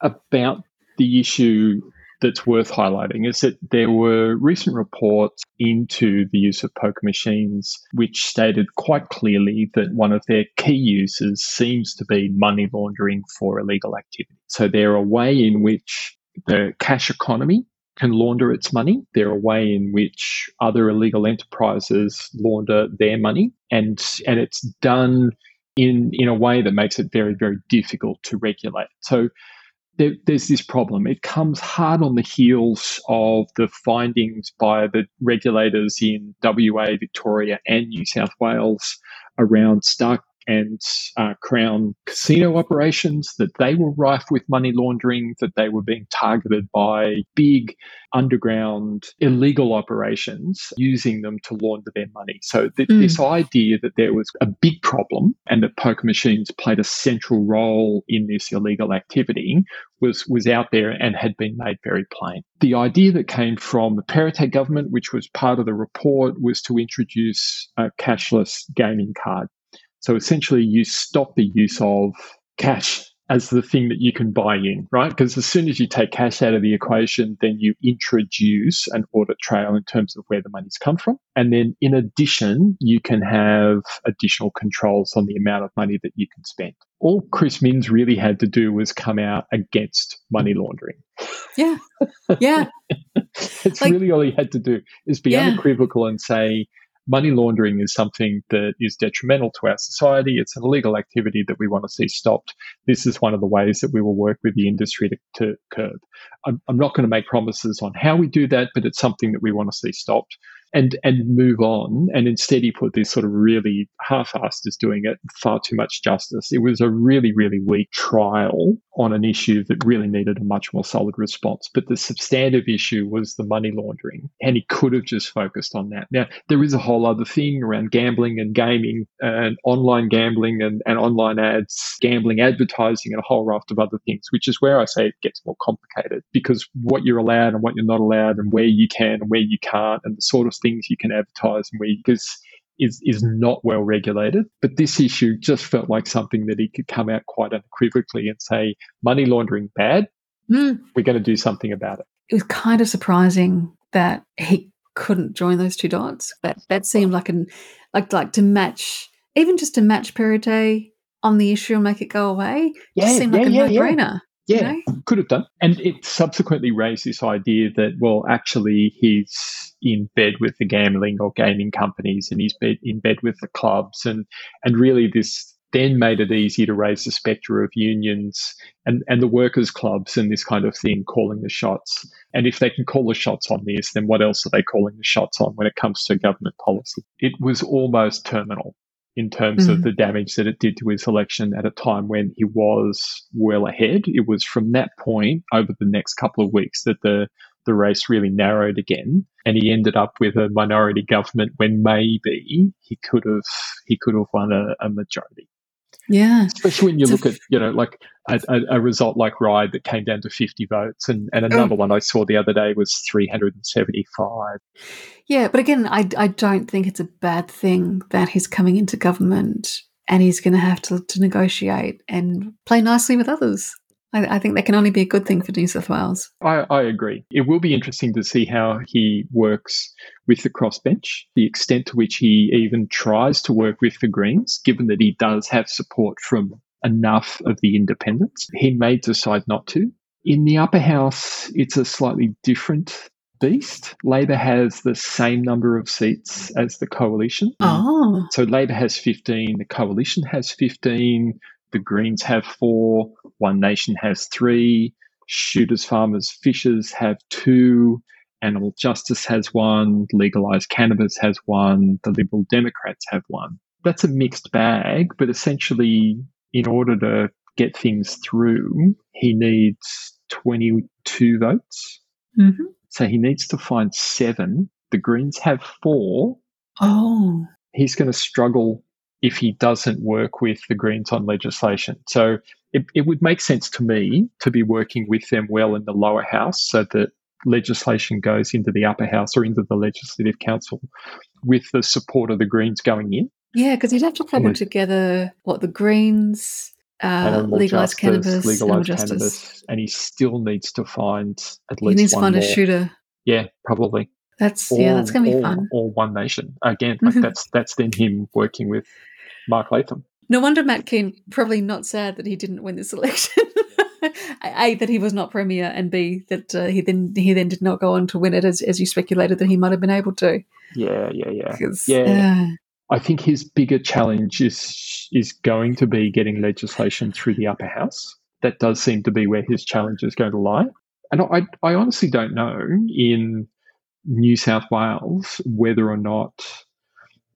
about the issue that's worth highlighting is that there were recent reports into the use of poker machines which stated quite clearly that one of their key uses seems to be money laundering for illegal activity. So they're a way in which the cash economy can launder its money. They're a way in which other illegal enterprises launder their money and and it's done in in a way that makes it very very difficult to regulate. So there, there's this problem. It comes hard on the heels of the findings by the regulators in WA, Victoria, and New South Wales around Star and uh, Crown casino operations, that they were rife with money laundering, that they were being targeted by big underground illegal operations using them to launder their money. So th- mm. this idea that there was a big problem and that poker machines played a central role in this illegal activity was was out there and had been made very plain. The idea that came from the Perrottet government, which was part of the report, was to introduce a cashless gaming card. So essentially, you stop the use of cash as the thing that you can buy in, right? Because as soon as you take cash out of the equation, then you introduce an audit trail in terms of where the money's come from. And then in addition, you can have additional controls on the amount of money that you can spend. All Chris Minns really had to do was come out against money laundering. Yeah. Yeah. it's like, really all he had to do is be yeah. unequivocal and say, money laundering is something that is detrimental to our society. It's an illegal activity that we want to see stopped. This is one of the ways that we will work with the industry to, to curb. I'm, I'm not going to make promises on how we do that, but it's something that we want to see stopped and and move on. And instead, he put this sort of really half-assed as doing it, far too much justice. It was a really, really weak trial on an issue that really needed a much more solid response. But the substantive issue was the money laundering, and he could have just focused on that. Now, there is a whole other thing around gambling and gaming and online gambling and, and online ads, gambling advertising, and a whole raft of other things, which is where I say it gets more complicated because what you're allowed and what you're not allowed and where you can and where you can't and the sort of things you can advertise and where because is is not well regulated. But this issue just felt like something that he could come out quite unequivocally and say, money laundering bad. Mm. We're going to do something about it. It was kind of surprising that he couldn't join those two dots. That that seemed like an like like to match even just to match Perrottet on the issue and make it go away. Yeah, seemed like yeah, a yeah, no brainer. Yeah, you know? could have done. And it subsequently raised this idea that, well, actually, he's in bed with the gambling or gaming companies and he's in bed with the clubs. And, and really, this then made it easy to raise the spectre of unions and, and the workers' clubs and this kind of thing calling the shots. And if they can call the shots on this, then what else are they calling the shots on when it comes to government policy? It was almost terminal in terms mm-hmm. of the damage that it did to his election at a time when he was well ahead. It was from that point over the next couple of weeks that the the race really narrowed again, and he ended up with a minority government when maybe he could have he could have won a, a majority. Yeah. Especially when you look at, you know, like a, a, a, result like Ryde that came down to 50 votes, and, and another oh. one I saw the other day was 375. Yeah, but again, I, I don't think it's a bad thing that he's coming into government and he's going to have to, to negotiate and play nicely with others. I, I, think that can only be a good thing for New South Wales. I, I, agree. It will be interesting to see how he works with the crossbench, the extent to which he even tries to work with the Greens, given that he does have support from enough of the independents. He may decide not to. In the upper house, it's a slightly different beast. Labor has the same number of seats as the coalition. Oh. So Labor has 15, the coalition has 15, the Greens have four, One Nation has three, shooters, farmers, fishers have two. Animal Justice has one. Legalized Cannabis has one. The Liberal Democrats have one. That's a mixed bag, but essentially, in order to get things through, he needs 22 votes. Mm-hmm. So he needs to find seven. The Greens have four. Oh. He's going to struggle if he doesn't work with the Greens on legislation. So it, it would make sense to me to be working with them well in the lower house so that legislation goes into the upper house or into the legislative council with the support of the Greens going in. Yeah, because you'd have to cobble together what the Greens, uh, legalized cannabis, legalized justice. cannabis, and he still needs to find at He least needs to find more. a shooter. Yeah, probably. That's yeah, that's going to be or, fun. Or One Nation again. Like that's that's then him working with Mark Latham. No wonder Matt Kean probably not sad that he didn't win this election. a that he was not premier, and B that uh, he then he then did not go on to win it as as you speculated that he might have been able to. Yeah, yeah, yeah. Yeah. uh, I think his bigger challenge is is going to be getting legislation through the upper house. That does seem to be where his challenge is going to lie. And I, I honestly don't know in New South Wales whether or not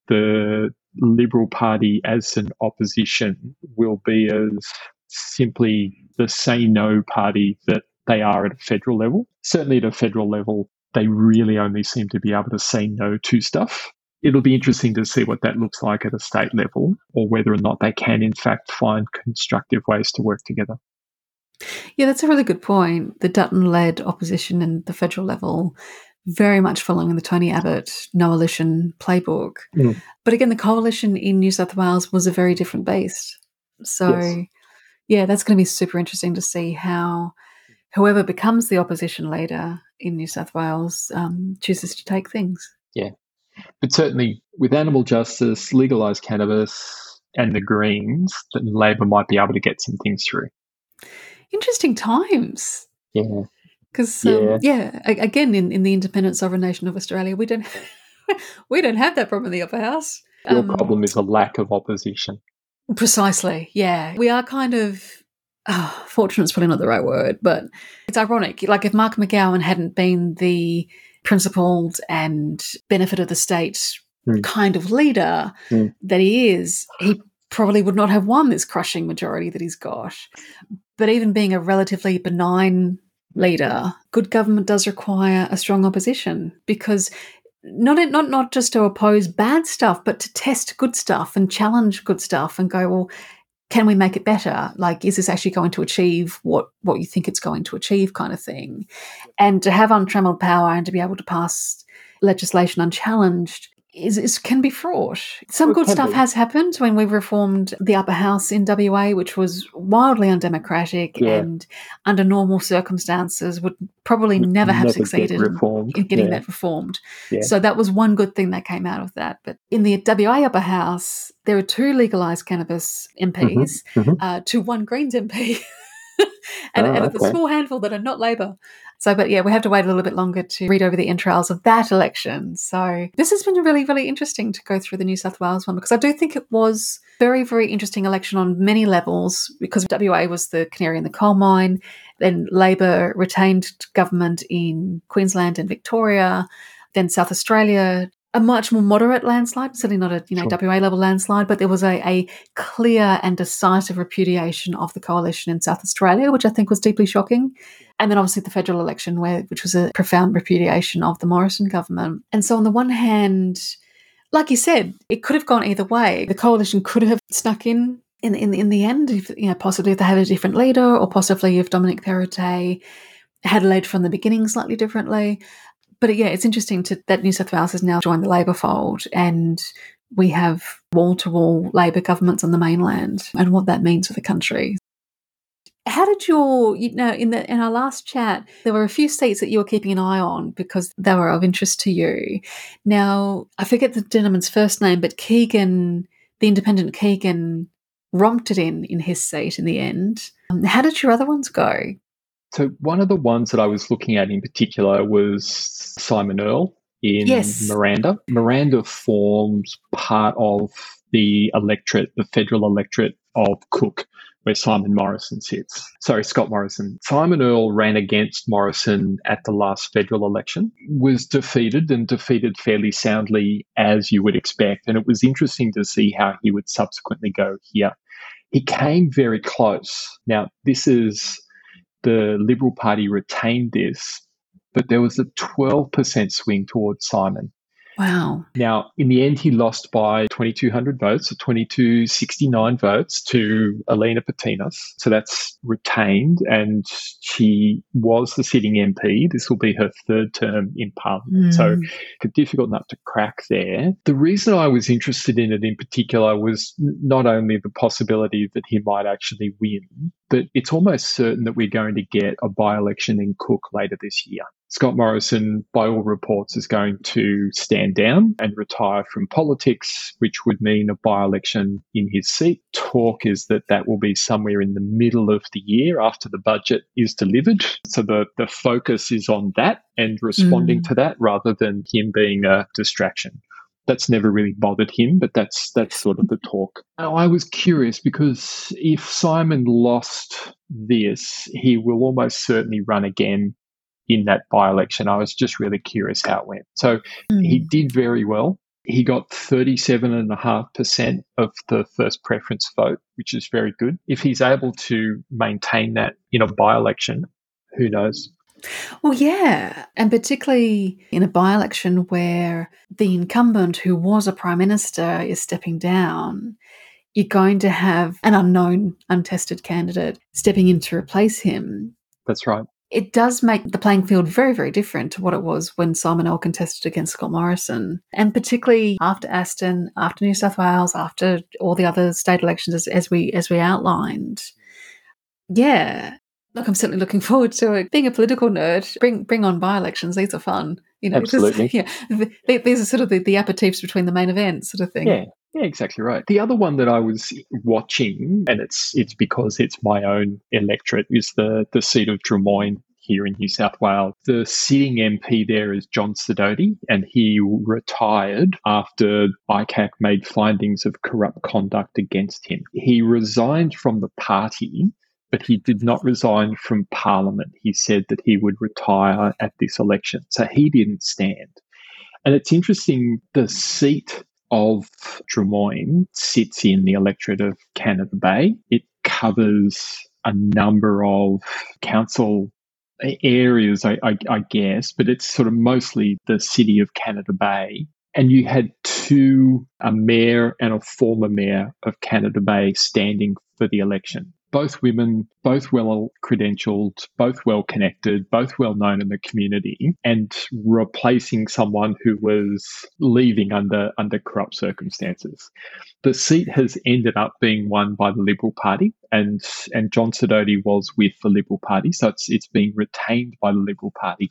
the Liberal Party as an opposition will be as simply the say no party that they are at a federal level. Certainly at a federal level, they really only seem to be able to say no to stuff it'll be interesting to see what that looks like at a state level or whether or not they can in fact find constructive ways to work together. yeah, that's a really good point. The Dutton-led opposition and the federal level very much following the Tony Abbott coalition playbook. Mm. But again, the coalition in New South Wales was a very different beast. So, Yes. yeah, that's going to be super interesting to see how whoever becomes the opposition leader in New South Wales um, chooses to take things. Yeah. But certainly with animal justice, legalised cannabis, and the Greens, that Labor might be able to get some things through. Interesting times. Yeah. Because Yeah. um, yeah, a- again, in, in the independent sovereign nation of Australia, we don't we don't have that problem in the upper house. Your Um, problem is a lack of opposition. Precisely. Yeah. We are kind of, oh, fortunate is probably not the right word, but it's ironic. Like if Mark McGowan hadn't been the principled and benefit of the state Hmm. kind of leader Hmm. that he is, he probably would not have won this crushing majority that he's got. But even being a relatively benign leader, good government does require a strong opposition because not not not just to oppose bad stuff, but to test good stuff and challenge good stuff and go, well, can we make it better? Like, is this actually going to achieve what what you think it's going to achieve, kind of thing? And to have untrammeled power and to be able to pass legislation unchallenged is, is can be fraught. Some good stuff be. has happened when we reformed the upper house in WA, which was wildly undemocratic Yeah. and under normal circumstances would probably never have get succeeded in- in getting Yeah. that reformed. Yeah. So that was one good thing that came out of that. But in the WA upper house, there are two legalised cannabis MPs mhm. uh, to one Greens MP. and, Oh, and it's a small handful that are not Labor. So, but yeah, we have to wait a little bit longer to read over the entrails of that election. So, this has been really, really interesting to go through the New South Wales one because I do think it was very, very interesting election on many levels because WA was the canary in the coal mine. Then Labor retained government in Queensland and Victoria. Then South Australia, a much more moderate landslide, certainly not a you know Sure. WA level landslide, but there was a, a clear and decisive repudiation of the coalition in South Australia, which I think was deeply shocking. And then obviously the federal election, where which was a profound repudiation of the Morrison government. And so on the one hand, like you said, it could have gone either way. The coalition could have snuck in in in, in the end, if, you know, possibly if they had a different leader, or possibly if Dominic Perrottet had led from the beginning slightly differently. But yeah, it's interesting to, that New South Wales has now joined the Labor fold, and we have wall to wall Labor governments on the mainland, and what that means for the country. How did your, you know, in the in our last chat, there were a few seats that you were keeping an eye on because they were of interest to you. Now, I forget the gentleman's first name, but Keegan, the independent Keegan, romped it in in his seat in the end. Um, how did your other ones go? So one of the ones that I was looking at in particular was Simon Earle in Yes. Miranda. Miranda forms part of the electorate, the federal electorate of Cook, where Simon Morrison sits. Sorry, Scott Morrison. Simon Earle ran against Morrison at the last federal election, was defeated and defeated fairly soundly as you would expect. And it was interesting to see how he would subsequently go here. He came very close. Now, this is the Liberal Party retained this, but there was a 12% swing towards Simon. Wow. Now, in the end, he lost by 2,200 votes, so 2269 votes to Eleni Petinos. So that's retained, and she was the sitting MP. This will be her third term in Parliament. Mm. So hmm. difficult nut to crack there. The reason I was interested in it in particular was not only the possibility that he might actually win, but it's almost certain that we're going to get a by election in Cook later this year. Scott Morrison, by all reports, is going to stand down and retire from politics, which would mean a by election in his seat. Talk is that that will be somewhere in the middle of the year after the budget is delivered. So the, the focus is on that and responding mm. to that rather than him being a distraction that's never really bothered him, but that's that's sort of the talk. I was curious because if Simon lost this, he will almost certainly run again in that by election. I was just really curious how it went. So mm. he did very well. He got 37.5% of the first preference vote, which is very good. If he's able to maintain that in a by election, who knows? Well, yeah. And particularly in a by election where the incumbent, who was a prime minister, is stepping down, you're going to have an unknown, untested candidate stepping in to replace him. That's right. It does make the playing field very, very different to what it was when Simon Earle contested against Scott Morrison. And particularly after Aston, after New South Wales, after all the other state elections as, as we as we outlined. Yeah, Look, I'm certainly looking forward to it. Being a political nerd, bring bring on by elections. These are fun. You know, Absolutely. Just, yeah, these are sort of the, the aperitifs between the main events, sort of thing. Yeah, yeah, exactly right. The other one that I was watching, and it's it's because it's my own electorate, is the the seat of Drummoyne here in New South Wales. The sitting MP there is John Sidoti, and he retired after ICAC made findings of corrupt conduct against him. He resigned from the party but he did not resign from Parliament. He said that he would retire at this election. So he didn't stand. And it's interesting, the seat of Drummoyne sits in the electorate of Canada Bay. It covers a number of council areas, I, I, I, guess, but it's sort of mostly the city of Canada Bay. And you had two, a mayor and a former mayor of Canada Bay standing for the election both women, both well credentialed, both well connected, both well known in the community, and replacing someone who was leaving under under corrupt circumstances. The seat has ended up being won by the Liberal Party, and and John Sidoti was with the Liberal Party, so it's it's being retained by the Liberal Party,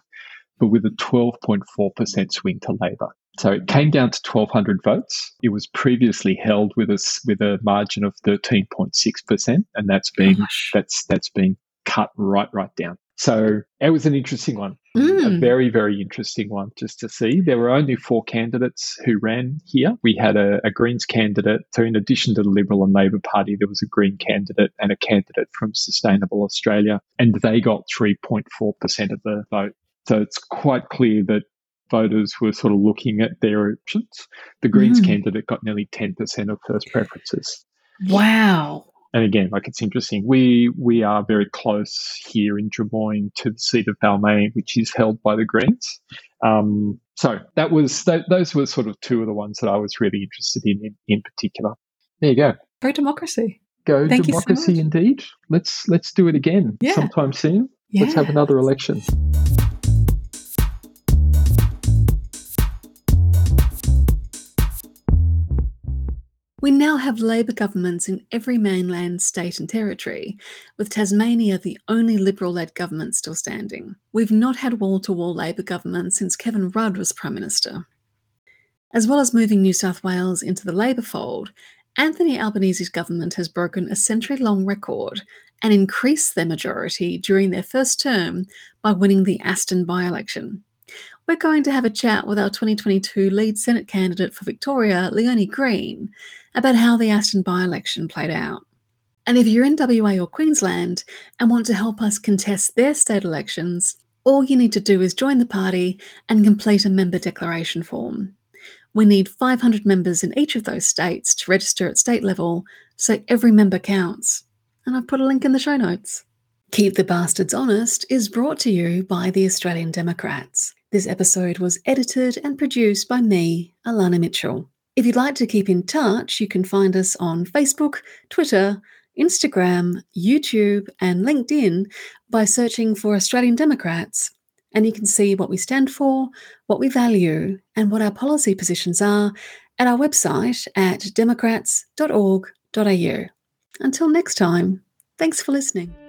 but with a 12.4% swing to Labor. So it came down to 1,200 votes. It was previously held with a, with a margin of 13.6%, and that's been Gosh. that's that's been cut right right down. So it was an interesting one, mm. a very very interesting one just to see. There were only four candidates who ran here. We had a, a Greens candidate. So in addition to the Liberal and Labor Party, there was a Green candidate and a candidate from Sustainable Australia, and they got 3.4% of the vote. So it's quite clear that voters were sort of looking at their options. The Greens mm. candidate got nearly 10% of first preferences. Wow. And again, like it's interesting. We we are very close here in Drummoyne to the seat of Balmain, which is held by the Greens. Um, so that was that, those were sort of two of the ones that I was really interested in in, in particular. There you go. Go democracy. Go Thank democracy so indeed. Let's let's do it again yeah. sometime soon. Yeah. Let's have another election. We now have Labor governments in every mainland state and territory, with Tasmania the only Liberal led government still standing. We've not had wall to wall Labor government since Kevin Rudd was Prime Minister. As well as moving New South Wales into the Labor fold, Anthony Albanese's government has broken a century long record and increased their majority during their first term by winning the Aston by election. We're going to have a chat with our 2022 lead Senate candidate for Victoria, Leonie Green, about how the Aston by election played out. And if you're in WA or Queensland and want to help us contest their state elections, all you need to do is join the party and complete a member declaration form. We need 500 members in each of those states to register at state level, so every member counts. And I've put a link in the show notes. Keep the Bastards Honest is brought to you by the Australian Democrats. This episode was edited and produced by me, Elana Mitchell. If you'd like to keep in touch, you can find us on Facebook, Twitter, Instagram, YouTube, and LinkedIn by searching for Australian Democrats. And you can see what we stand for, what we value, and what our policy positions are at our website at democrats.org.au. Until next time, thanks for listening.